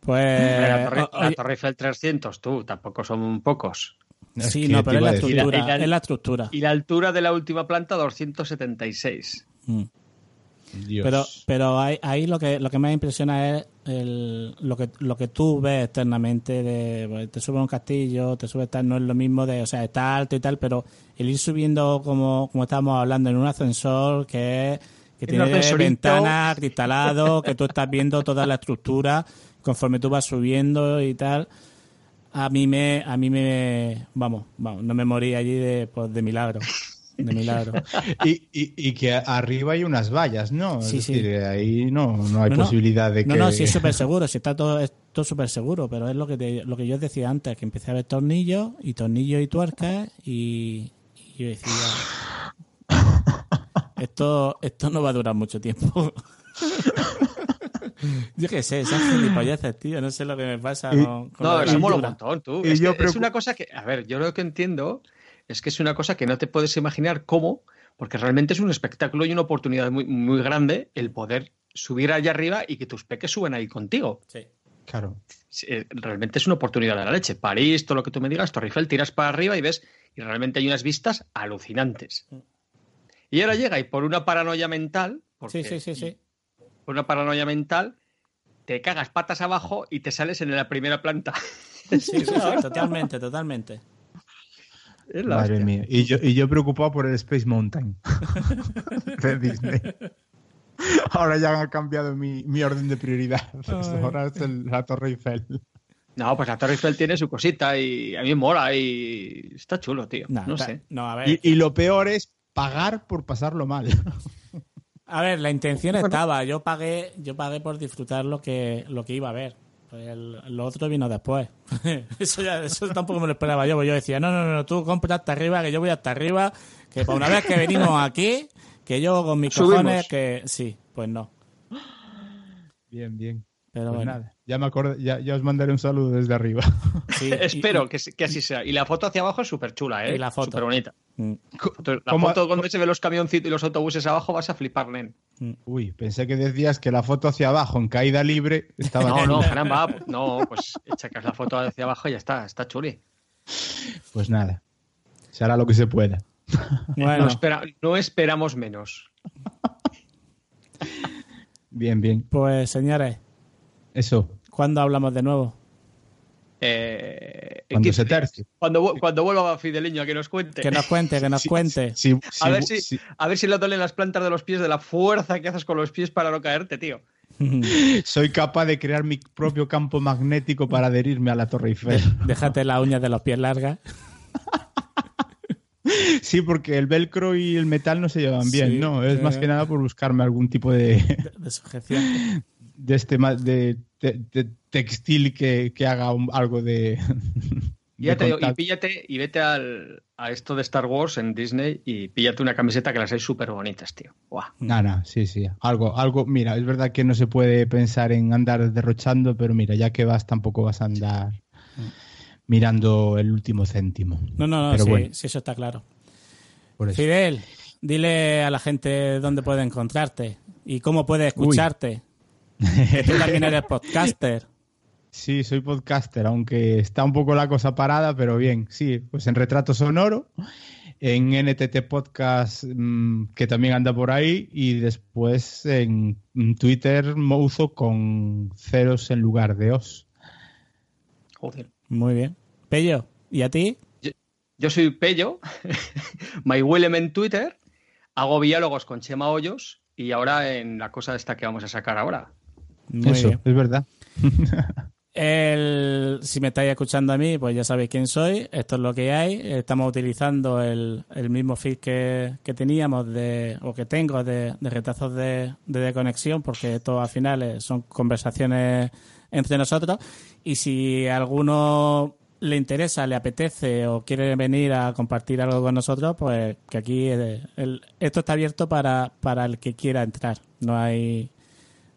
Pues. la, Torre, la Torre Eiffel 300, tú, tampoco son pocos. Es sí, no, pero es la estructura. Y la- Es la estructura. Y la altura de la última planta, 276. Mm. Dios. Pero, pero ahí, ahí lo que lo que más impresiona es el, lo que lo que tú ves externamente de pues, te subes a un castillo, te subes tal, no es lo mismo de, o sea, está alto y tal, pero el ir subiendo como, como estábamos hablando en un ascensor que es que En tiene ventanas cristalado, que tú estás viendo toda la estructura conforme tú vas subiendo y tal. A mí me a mí me vamos, vamos, no me morí allí de pues, de milagro. De milagro. Y, y- y que arriba hay unas vallas, ¿no? Sí, es sí. decir, ahí no, no hay No, no. posibilidad de que... No, no, sí es súper seguro, sí está todo, es todo súper seguro, pero es lo que, te- lo que yo os decía antes, que empecé a ver tornillos y tornillos y tuercas y, y yo decía, esto, esto no va a durar mucho tiempo. yo qué sé, esas gilipolleces, tío, no sé lo que me pasa Y- con, con No, mola un montón, tú. Es, es una cosa que, a ver, yo lo que entiendo es que es una cosa que no te puedes imaginar cómo, porque realmente es un espectáculo y una oportunidad muy, muy grande el poder subir allá arriba y que tus peques suban ahí contigo. Sí. Claro. Sí, eh, Realmente es una oportunidad de la leche. París, todo lo que tú me digas, Torre Eiffel, tiras para arriba y ves, y realmente hay unas vistas alucinantes. Y ahora llega y por una paranoia mental, porque- Sí, sí, sí, sí. por una paranoia mental, te cagas patas abajo y te sales en la primera planta. Sí, sí, sí, totalmente, totalmente. Es la Madre hostia. mía. Y yo, y yo preocupado por el Space Mountain de Disney. Ahora ya han cambiado mi, mi orden de prioridad. Ay. Ahora es el- la Torre Eiffel. No, pues la Torre Eiffel tiene su cosita y a mí mola y está chulo, tío. No, sé. no, a ver, Y, y lo peor es pagar por pasarlo mal. A ver, la intención estaba. Yo pagué, yo pagué por disfrutar lo que, lo que iba a ver. Pues el- lo otro vino después. eso ya, eso tampoco me lo esperaba yo. Pues yo decía, no, no, no, tú compra hasta arriba, que yo voy hasta arriba, que para una vez que venimos aquí, que yo con mis Subimos. cojones, que sí, pues no. Bien, bien. Pero Pues bueno. nada, ya me acordé, ya, ya os mandaré un saludo desde arriba. sí, y- Espero que, que así sea. Y la foto hacia abajo es súper chula, ¿eh? Y la foto. Súper bonita. Mm, La ¿Cómo- foto cuando se ve los camioncitos y los autobuses abajo vas a flipar, nen. Uy, pensé que decías que la foto hacia abajo en caída libre estaba No, no, caramba. No, pues echas la foto hacia abajo y ya está. Está chuli. Pues nada, se hará lo que se pueda. Bueno, No, espera, no esperamos menos. Bien, bien. pues señores, Eso, ¿cuándo hablamos de nuevo? Eh, cuando ¿qué- se tercie. Cuando, cuando vuelva Fideliño a que nos cuente. Que nos cuente, que nos Sí, cuente. sí, a, sí, ver si, sí. a ver si le duelen las plantas de los pies de la fuerza que haces con los pies para no caerte, tío. Soy capaz de crear mi propio campo magnético para adherirme a la Torre Eiffel. Déjate las uñas de los pies largas. Sí, porque el velcro y el metal no se llevan bien, ¿no? Es eh. más que nada por buscarme algún tipo de, de, de sujeción. de este de, textil que, que haga un- algo de, y, píllate y vete al, a esto de Star Wars en Disney y píllate una camiseta que las hay súper bonitas, tío. Nada, sí, sí. Algo, algo, mira, es verdad que no se puede pensar en andar derrochando, pero mira, ya que vas, tampoco vas a andar mirando el último céntimo. No, no, no, sí, sí, eso está claro. Fidel, dile a la gente dónde puede encontrarte y cómo puede escucharte. Tú también eres podcaster. Sí, soy podcaster, aunque está un poco la cosa parada, pero bien, sí, pues en Retrato Sonoro, en NTT Podcast, mm, que también anda por ahí, y después en Twitter Mouzo con ceros en lugar de os. Joder. Muy bien. Pello, ¿y a ti? Yo, soy Pello, My Willem en Twitter, hago diálogos con Chema Hoyos y ahora en la cosa esta que vamos a sacar ahora. Eso, es verdad. El, si me estáis escuchando a mí, pues ya sabéis quién soy. Esto es lo que hay. Estamos utilizando el, mismo feed que, teníamos de, o que tengo de, retazos de, de, conexión, porque esto al final son conversaciones entre nosotros. Y si a alguno le interesa, le apetece o quiere venir a compartir algo con nosotros, pues que aquí esto está abierto para, para el que quiera entrar. No hay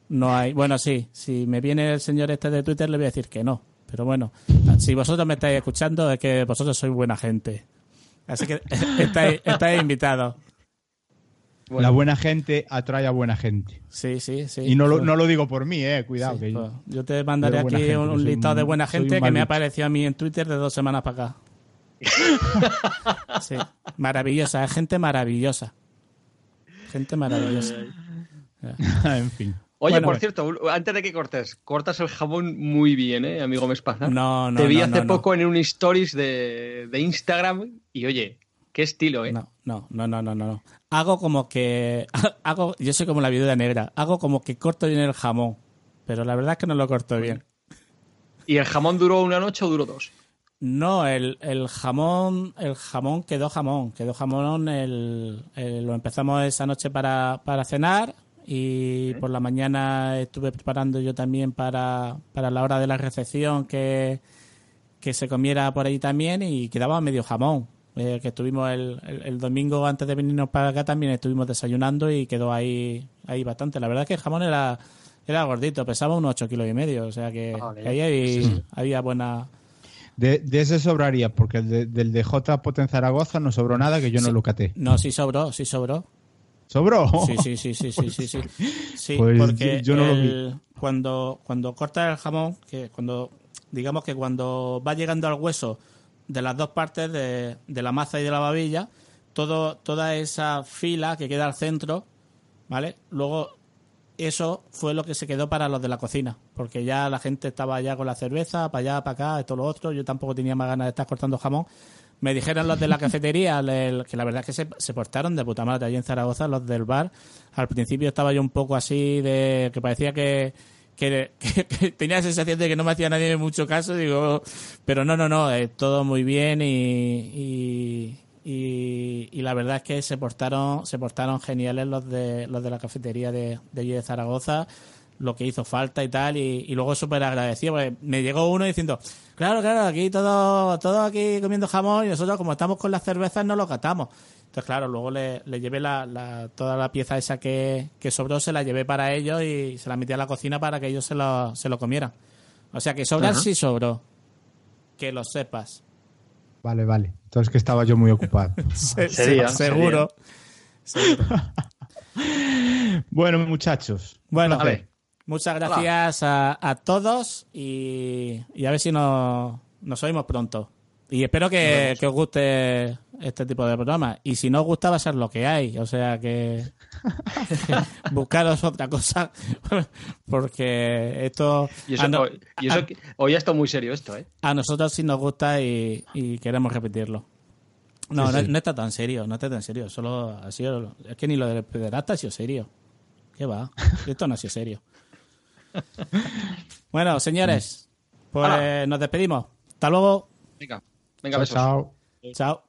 no hay. Bueno, sí, si me viene el señor este de Twitter, le voy a decir que no. Pero bueno, si vosotros me estáis escuchando, es que vosotros sois buena gente. Así que estáis, estáis invitados. La buena gente atrae a buena gente. Sí, sí, sí. Y no lo, no lo digo por mí, eh, cuidado. que pues, yo, te mandaré aquí un, listado de buena gente que me ha aparecido a mí en Twitter de dos semanas para acá. sí, maravillosa, gente maravillosa. Gente maravillosa. en fin. Oye, por cierto, antes de que cortes, cortas el jamón muy bien, ¿eh, amigo Mespaza? No, no, Te vi hace poco en un stories de, Instagram y oye, qué estilo, ¿eh? No, no, no, no, no, no. Hago como que. hago Yo soy como la viuda negra. Hago como que corto bien el jamón, pero la verdad es que no lo corto bien. ¿Y el jamón duró una noche o duró dos? No, el, el jamón el jamón quedó jamón. Quedó jamón, el, lo empezamos esa noche para, para cenar y por la mañana estuve preparando yo también para, para la hora de la recepción que, que se comiera por ahí también y quedaba medio jamón. Eh, que estuvimos el, el, domingo antes de venirnos para acá también estuvimos desayunando y quedó ahí, ahí bastante. La verdad es que el jamón era, era gordito, pesaba unos 8 kilos y medio, o sea que ah, ahí había buena... De, ese sobraría, porque el del de J Poten Zaragoza no sobró nada que yo no lo caté. No, sí sobró, sí sobró. ¿Sobró? Sí, sí, sí, sí, sí, sí. sí. sí pues porque yo no lo vi. Cuando, cuando cortas el jamón, que cuando, digamos que cuando va llegando al hueso de las dos partes de, de la masa y de la babilla, todo, toda esa fila que queda al centro, ¿vale? Luego eso fue lo que se quedó para los de la cocina, porque ya la gente estaba ya con la cerveza, para allá, para acá, esto, lo otro, yo tampoco tenía más ganas de estar cortando jamón, me dijeron los de la cafetería que la verdad es que se, portaron de puta madre allí en Zaragoza, los del bar. Al principio estaba yo un poco así de que parecía que, que, tenía la sensación de que no me hacía nadie mucho caso, digo, pero no, no, no, eh, todo muy bien y, y, la verdad es que se portaron, se portaron geniales los de, los de la cafetería de allí de Zaragoza lo que hizo falta y tal, y, y luego súper agradecido, porque me llegó uno diciendo, claro, claro, aquí todo, todo aquí comiendo jamón y nosotros como estamos con las cervezas no lo catamos. Entonces, claro, luego le, le llevé la, la, toda la pieza esa que, que, sobró, se la llevé para ellos y se la metí a la cocina para que ellos se lo, se lo comieran. O sea que sobrar sí sobró. Que lo sepas. Vale, vale. Entonces que estaba yo muy ocupado. sería, seguro. bueno, muchachos. Bueno, a ver. Muchas gracias a, todos y, a ver si nos, nos oímos pronto. Y espero que, os guste este tipo de programa. Y si no os gusta, va a ser lo que hay. O sea que, buscaros otra cosa. porque esto. Y eso, hoy esto muy serio, esto, ¿eh? A nosotros sí nos gusta y, queremos repetirlo. No, no, está tan serio, no está tan serio. Solo ha sido. Es que ni lo del pederasta ha sido serio. ¿Qué va? Esto no ha sido serio. bueno, señores, pues nos despedimos. Hasta luego. Venga, venga, chao. Chao.